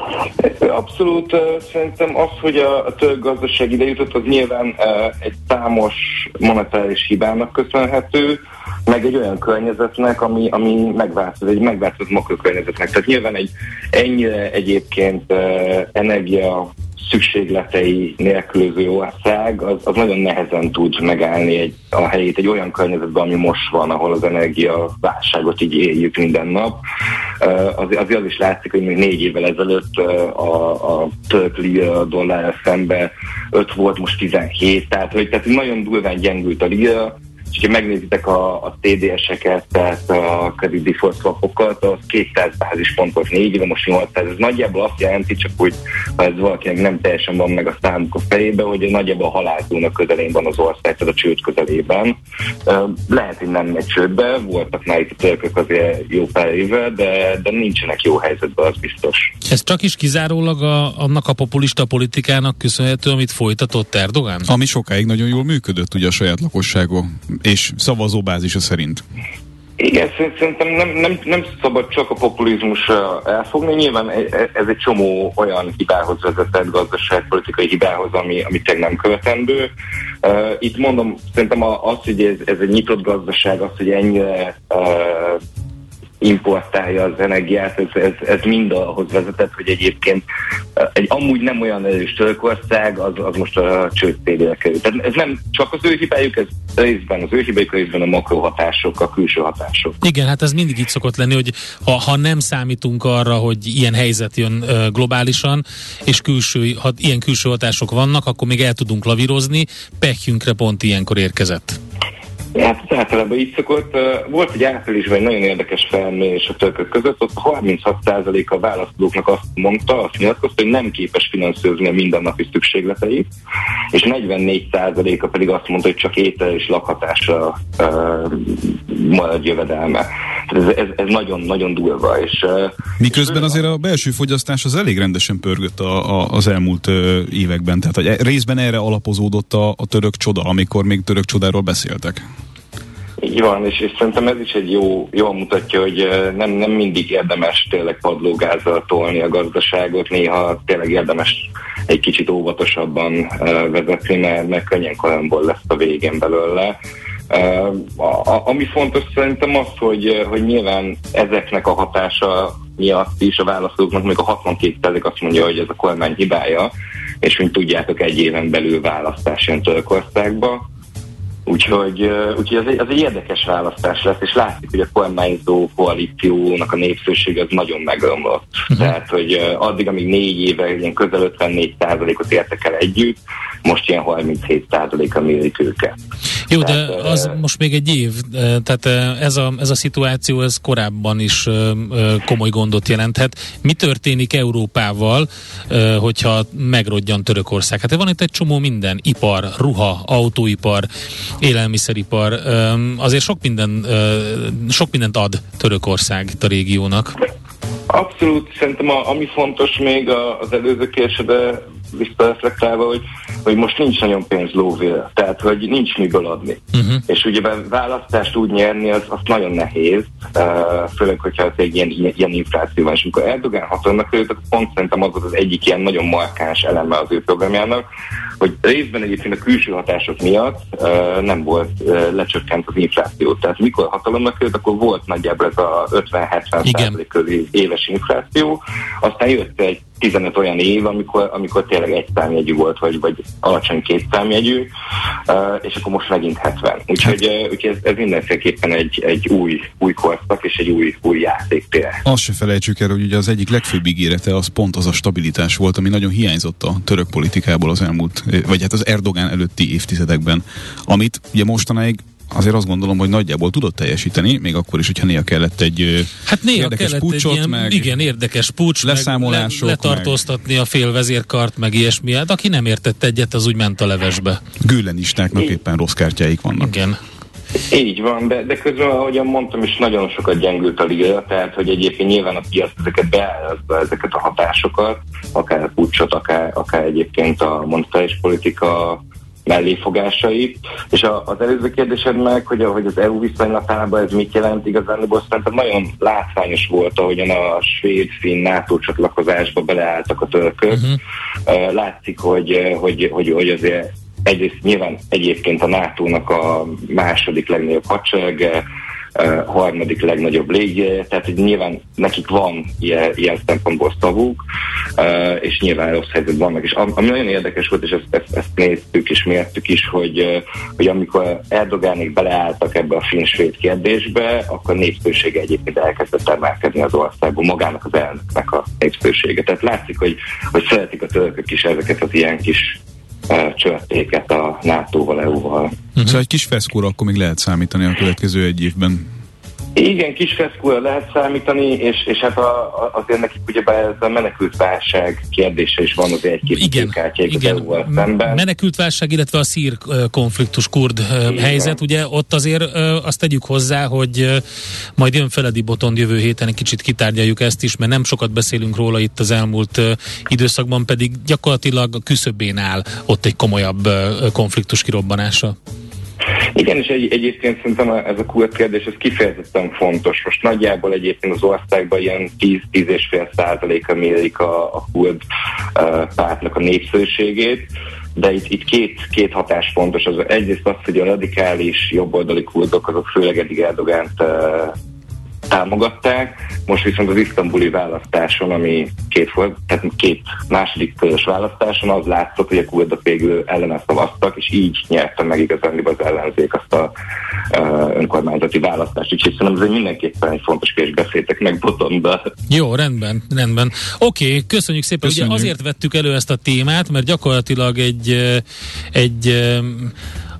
[SPEAKER 6] Abszolút szerintem az, hogy a, a török gazdaság ide jutott, az nyilván egy számos monetáris hibának köszönhető, meg egy olyan környezetnek, ami, ami megváltozott, egy megváltozott makrokörnyezetnek. Tehát nyilván egy ennyire egyébként energia szükségletei nélkülöző ország, az, az nagyon nehezen tud megállni egy, a helyét egy olyan környezetben, ami most van, ahol az energia válságot így éljük minden nap. Az, azért az is látszik, hogy még négy évvel ezelőtt a, a török lira dollár szembe 5 volt, most 17, tehát, hogy, tehát nagyon durván gyengült a lira, és ha megnézitek a, a TDS-eket, tehát a credit default swapokat, az 200 bázispont volt négy éve, most 800. Ez nagyjából azt jelenti, csak úgy, ha ez valakinek nem teljesen van meg a számuk a fejébe, hogy nagyjából a halálzónak közelén van az ország, tehát a csőd közelében. Lehet, hogy nem megy csődbe, voltak már itt a törökök azért jó pár éve, de, de nincsenek jó helyzetben, az biztos.
[SPEAKER 2] Ez csak is kizárólag a, annak a populista politikának köszönhető, amit folytatott Erdogan?
[SPEAKER 3] Ami sokáig nagyon jól működött ugye a saját lakossága és szavazóbázisa szerint.
[SPEAKER 6] Igen, szerintem nem, nem, nem szabad csak a populizmus elfogni. Nyilván e, e, ez egy csomó olyan hibához vezetett gazdaságpolitikai hibához, ami, ami tényleg nem követendő. Itt mondom, szerintem az, hogy ez, ez egy nyitott gazdaság, az, hogy ennyire importálja az energiát, ez, ez, ez mind ahhoz vezetett, hogy egyébként egy amúgy nem olyan erős Törökország, az, az most a csőd kerül. Tehát ez nem csak az ő hibájuk, ez részben az ő hibájuk, részben a makrohatások, a külső hatások.
[SPEAKER 2] Igen, hát ez mindig így szokott lenni, hogy ha, ha nem számítunk arra, hogy ilyen helyzet jön globálisan, és külső, ha ilyen külső hatások vannak, akkor még el tudunk lavírozni, pekjünkre pont ilyenkor érkezett.
[SPEAKER 6] Hát ez általában így szokott. Volt egy áprilisban egy nagyon érdekes felmérés a törökök között, ott 36% a választóknak azt mondta, azt nyilatkozta, hogy nem képes finanszírozni a mindennapi szükségleteit, és 44%-a pedig azt mondta, hogy csak étel és lakhatásra uh, marad jövedelme. Ez, ez, ez nagyon, nagyon durva. És, uh,
[SPEAKER 3] Miközben azért a belső fogyasztás az elég rendesen pörgött a, a, az elmúlt uh, években, tehát hogy e, részben erre alapozódott a, a török csoda, amikor még török csodáról beszéltek.
[SPEAKER 6] Így van, és, és szerintem ez is egy jó, jól mutatja, hogy nem, nem mindig érdemes tényleg padlógázzal tolni a gazdaságot, néha tényleg érdemes egy kicsit óvatosabban vezetni, mert, mert könnyen kalamból lesz a végén belőle. A, a, ami fontos szerintem az, hogy, hogy nyilván ezeknek a hatása miatt is a választóknak még a 62% azt mondja, hogy ez a kormány hibája, és mint tudjátok, egy éven belül választás jön Törökországba. Úgyhogy, úgyhogy ez, egy, ez egy érdekes választás lesz, és látszik, hogy a kormányzó koalíciónak a népszerűség az nagyon megromlott. Uh-huh. Tehát, hogy addig, amíg négy éve ilyen közel 54 ot értek el együtt, most ilyen 37 a mérik őket.
[SPEAKER 2] Jó, de az most még egy év, tehát ez a, ez a szituáció ez korábban is komoly gondot jelenthet. Mi történik Európával, hogyha megrodjan Törökország? Hát van itt egy csomó minden, ipar, ruha, autóipar, élelmiszeripar, azért sok, minden, sok mindent ad Törökország a régiónak.
[SPEAKER 6] Abszolút, szerintem a, ami fontos még az előző kérdésre visszareflektálva, hogy, hogy most nincs nagyon pénz lóvél, tehát hogy nincs miből adni. Uh-huh. És ugye választást úgy nyerni, az, az nagyon nehéz, uh, főleg, hogyha egy ilyen, ilyen, ilyen infláció van. És amikor Erdogan hatalomnak került, akkor pont szerintem az volt az egyik ilyen nagyon markáns eleme az ő programjának, hogy részben egyébként a külső hatások miatt uh, nem volt uh, lecsökkent az infláció. Tehát mikor hatalomnak került, akkor volt nagyjából ez a 50-70% körüli éves infláció, aztán jött egy 15 olyan év, amikor, amikor tényleg egy számjegyű volt, vagy, vagy alacsony két számjegyű, és akkor most megint 70. Úgyhogy, úgyhogy ez, ez mindenféleképpen egy, egy új, új korszak és egy új, új játéktér.
[SPEAKER 3] Azt se felejtsük el, hogy ugye az egyik legfőbb ígérete az pont az a stabilitás volt, ami nagyon hiányzott a török politikából az elmúlt, vagy hát az Erdogán előtti évtizedekben, amit ugye mostanáig azért azt gondolom, hogy nagyjából tudott teljesíteni, még akkor is, hogyha néha kellett egy
[SPEAKER 2] hát néha érdekes kellett pucsot, egy ilyen, meg igen, érdekes pucs,
[SPEAKER 3] leszámolások,
[SPEAKER 2] meg le, letartóztatni meg... a fél vezérkart, meg ilyesmi. Hát aki nem értett egyet, az úgy ment a levesbe.
[SPEAKER 3] Güllenistáknak éppen rossz kártyáik vannak.
[SPEAKER 6] Igen. Így van, de, de közben, ahogyan mondtam is, nagyon sokat gyengült a liga, tehát hogy egyébként nyilván a piac ezeket beállazza, ezeket a hatásokat, akár a pucsot, akár, akár egyébként a monetáris politika melléfogásait. És a, az előző kérdésed meg, hogy, hogy az EU viszonylatában ez mit jelent igazán, szerintem nagyon látványos volt, ahogyan a svéd-finn NATO csatlakozásba beleálltak a törökök. Uh-huh. Látszik, hogy, hogy, hogy, hogy azért egyrészt nyilván egyébként a NATO-nak a második legnagyobb hadserege, harmadik legnagyobb légi, tehát nyilván nekik van ilyen, ilyen szempontból szavuk, és nyilván rossz helyzetben vannak. És ami nagyon érdekes volt, és ezt, ezt, ezt néztük és mértük is, hogy, hogy amikor Erdogánék beleálltak ebbe a finn-svéd kérdésbe, akkor népszerűsége egyébként elkezdett emelkedni az országban, magának az elnöknek a népszerűsége. Tehát látszik, hogy, hogy szeretik a törökök is ezeket az ilyen kis csörtéket a NATO-val, EU-val.
[SPEAKER 3] Szóval egy kis feszkóra akkor még lehet számítani a következő egy évben.
[SPEAKER 6] Igen, kis feszkóra lehet számítani, és, és hát a, a, azért nekik ugye ez a menekült válság kérdése is van azért egy-két
[SPEAKER 2] igen, igen. szemben. Menekült válság, illetve a szír konfliktus kurd igen. helyzet, ugye ott azért azt tegyük hozzá, hogy majd jön Feledi Botond jövő héten, egy kicsit kitárgyaljuk ezt is, mert nem sokat beszélünk róla itt az elmúlt időszakban, pedig gyakorlatilag a küszöbén áll ott egy komolyabb konfliktus kirobbanása.
[SPEAKER 6] Igen, és egy, egyébként szerintem ez a kult kérdés, ez kifejezetten fontos. Most nagyjából egyébként az országban ilyen 10-10,5 százaléka mérik a, a kult uh, pártnak a népszerűségét, de itt, itt két, két hatás fontos. Az egyrészt az, hogy a radikális jobboldali kultok, azok főleg eddig Erdogánt uh, támogatták, most viszont az isztambuli választáson, ami két, tehát két második körös választáson az látszott, hogy a kurdok végül ellene szavaztak, és így nyerte meg igazán az ellenzék azt a uh, önkormányzati választást. Úgyhogy szerintem ez egy mindenképpen egy fontos kérdés, beszéltek meg Botonda.
[SPEAKER 2] Jó, rendben, rendben. Oké, okay, köszönjük szépen. Köszönjük. Ugye azért vettük elő ezt a témát, mert gyakorlatilag egy, egy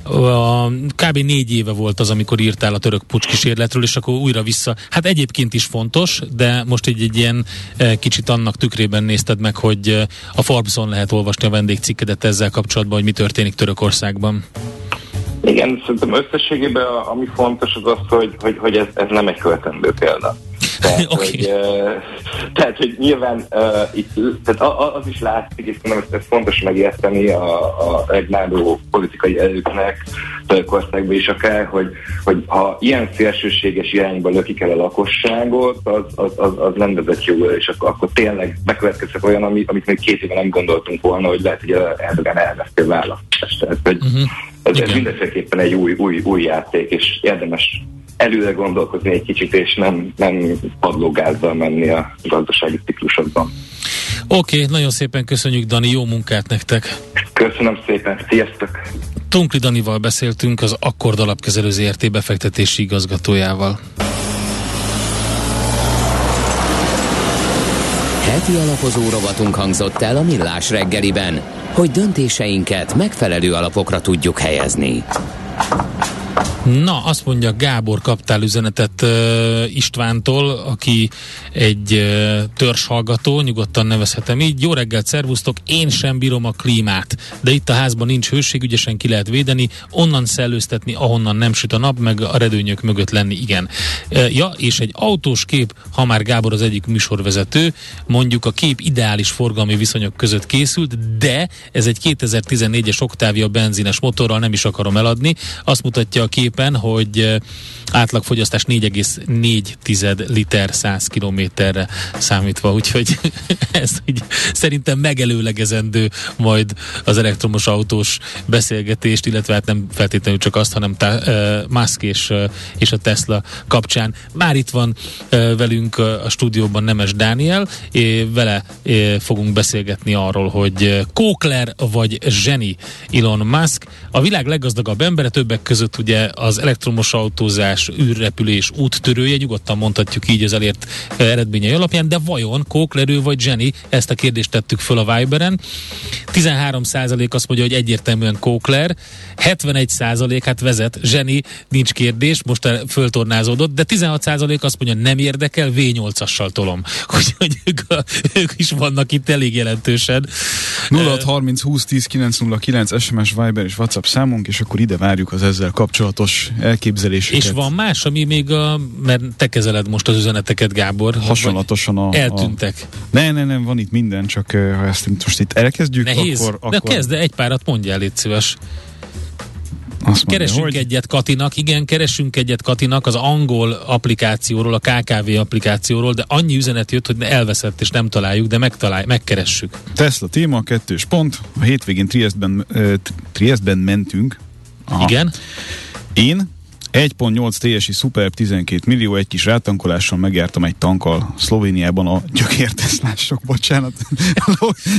[SPEAKER 2] a, kb. négy éve volt az, amikor írtál a török pucs kísérletről, és akkor újra vissza. Hát egyébként is fontos, de most egy, egy ilyen e, kicsit annak tükrében nézted meg, hogy e, a Forbeson lehet olvasni a vendégcikkedet ezzel kapcsolatban, hogy mi történik Törökországban.
[SPEAKER 6] Igen, szerintem összességében ami fontos az az, hogy, hogy, hogy ez, ez nem egy követendő példa. Tehát, okay. hogy, uh, tehát, hogy nyilván uh, itt, tehát az is látszik, és nem ezt, ezt fontos megérteni a, a regnáló politikai erőknek Törökországban is akár, hogy, hogy ha ilyen szélsőséges irányba lökik el a lakosságot, az, az, az, az nem vezet jó, és akkor, akkor tényleg bekövetkezhet olyan, ami, amit még két éve nem gondoltunk volna, hogy lehet, hogy Erdogan elveszti a választást. Tehát, hogy uh-huh. ez, ez mindenféleképpen egy új, új, új játék, és érdemes előre gondolkozni egy kicsit, és nem, nem padlógázzal menni a gazdasági ciklusokban.
[SPEAKER 2] Oké, okay, nagyon szépen köszönjük, Dani, jó munkát nektek!
[SPEAKER 6] Köszönöm szépen, sziasztok!
[SPEAKER 2] Tunkli Danival beszéltünk, az Akkord Alapkezelő ZRT befektetési igazgatójával.
[SPEAKER 1] Heti alapozó rovatunk hangzott el a Millás reggeliben, hogy döntéseinket megfelelő alapokra tudjuk helyezni.
[SPEAKER 2] Na, azt mondja, Gábor kaptál üzenetet uh, Istvántól, aki egy uh, törzshallgató, nyugodtan nevezhetem így. Jó reggelt, szervusztok, én sem bírom a klímát, de itt a házban nincs hőség, ügyesen ki lehet védeni, onnan szellőztetni, ahonnan nem süt a nap, meg a redőnyök mögött lenni, igen. Uh, ja, és egy autós kép, ha már Gábor az egyik műsorvezető, mondjuk a kép ideális forgalmi viszonyok között készült, de ez egy 2014-es Octavia benzines motorral nem is akarom eladni. Azt mutatja a kép képen, hogy átlagfogyasztás 4,4 liter 100 kilométerre számítva, úgyhogy ez így szerintem megelőlegezendő majd az elektromos autós beszélgetést, illetve hát nem feltétlenül csak azt, hanem tá, uh, Musk és, uh, és a Tesla kapcsán. Már itt van velünk a stúdióban Nemes Dániel, és vele fogunk beszélgetni arról, hogy Kókler vagy zseni Elon Musk, a világ leggazdagabb embere, többek között ugye az elektromos autózás, űrrepülés úttörője, nyugodtan mondhatjuk így az elért eh, eredményei alapján, de vajon Kóklerő vagy Jenny, ezt a kérdést tettük föl a Viberen. 13% azt mondja, hogy egyértelműen Kókler, 71% hát vezet, Jenny, nincs kérdés, most föltornázódott, de 16 azt mondja, nem érdekel, V8-assal tolom. Úgyhogy ők, ők is vannak itt elég jelentősen.
[SPEAKER 3] 0630 20 10 909 SMS, Viber és WhatsApp számunk, és akkor ide várjuk az ezzel kapcsolatos elképzeléseket.
[SPEAKER 2] És van más, ami még a, mert te kezeled most az üzeneteket, Gábor.
[SPEAKER 3] Hasonlatosan a...
[SPEAKER 2] Eltűntek.
[SPEAKER 3] A, ne, ne, nem, van itt minden, csak ha ezt most itt elkezdjük,
[SPEAKER 2] Nehéz. akkor... akkor... De kezd, egy párat mondjál, légy szíves. Azt mondja, keresünk hogy... egyet Katinak, igen, keresünk egyet Katinak az angol applikációról, a KKV applikációról, de annyi üzenet jött, hogy elveszett és nem találjuk, de megtaláljuk, megkeressük.
[SPEAKER 3] Tesla téma, kettős pont. A hétvégén Triestben, Triestben mentünk.
[SPEAKER 2] Aha. Igen.
[SPEAKER 3] Én 1.8 TSI Superb 12 millió, egy kis rátankolással megjártam egy tankkal Szlovéniában a gyökérteszlások, bocsánat.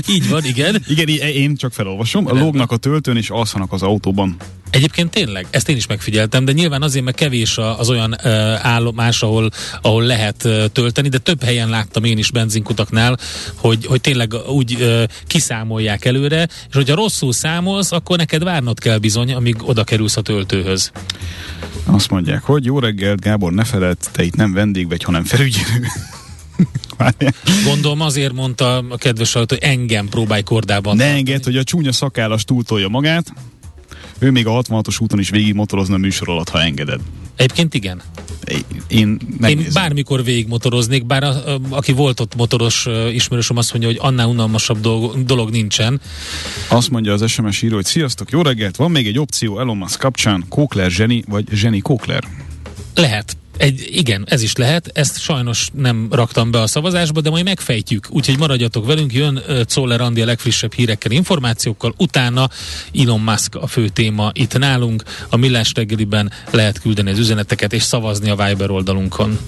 [SPEAKER 2] Így van, igen.
[SPEAKER 3] Igen, én csak felolvasom. A lógnak a töltőn és alszanak az autóban.
[SPEAKER 2] Egyébként tényleg, ezt én is megfigyeltem, de nyilván azért, mert kevés az olyan állomás, ahol, ahol lehet tölteni, de több helyen láttam én is benzinkutaknál, hogy, hogy tényleg úgy kiszámolják előre, és hogyha rosszul számolsz, akkor neked várnod kell bizony, amíg oda kerülsz a töltőhöz.
[SPEAKER 3] Azt mondják, hogy jó reggelt, Gábor, ne feled, te itt nem vendég vagy, hanem felügyelő.
[SPEAKER 2] Gondolom azért mondta a kedves hallgató, hogy engem próbálj kordában.
[SPEAKER 3] Ne enged, hogy a csúnya szakállas túltolja magát. Ő még a 66-os úton is végig motorozna a műsor alatt, ha engeded.
[SPEAKER 2] Egyébként igen.
[SPEAKER 3] Én,
[SPEAKER 2] én bármikor végig motoroznék, bár a, a, aki volt ott motoros ismerősöm azt mondja, hogy annál unalmasabb dolog, dolog nincsen.
[SPEAKER 3] Azt mondja az SMS író, hogy sziasztok, jó reggelt, van még egy opció Elon Musk kapcsán, Kókler Zseni vagy Zseni Kókler?
[SPEAKER 2] Lehet. Egy, igen, ez is lehet, ezt sajnos nem raktam be a szavazásba, de majd megfejtjük, úgyhogy maradjatok velünk, jön Czoller Andi a legfrissebb hírekkel, információkkal, utána Elon Musk a fő téma itt nálunk, a Millás reggeliben lehet küldeni az üzeneteket és szavazni a Viber oldalunkon.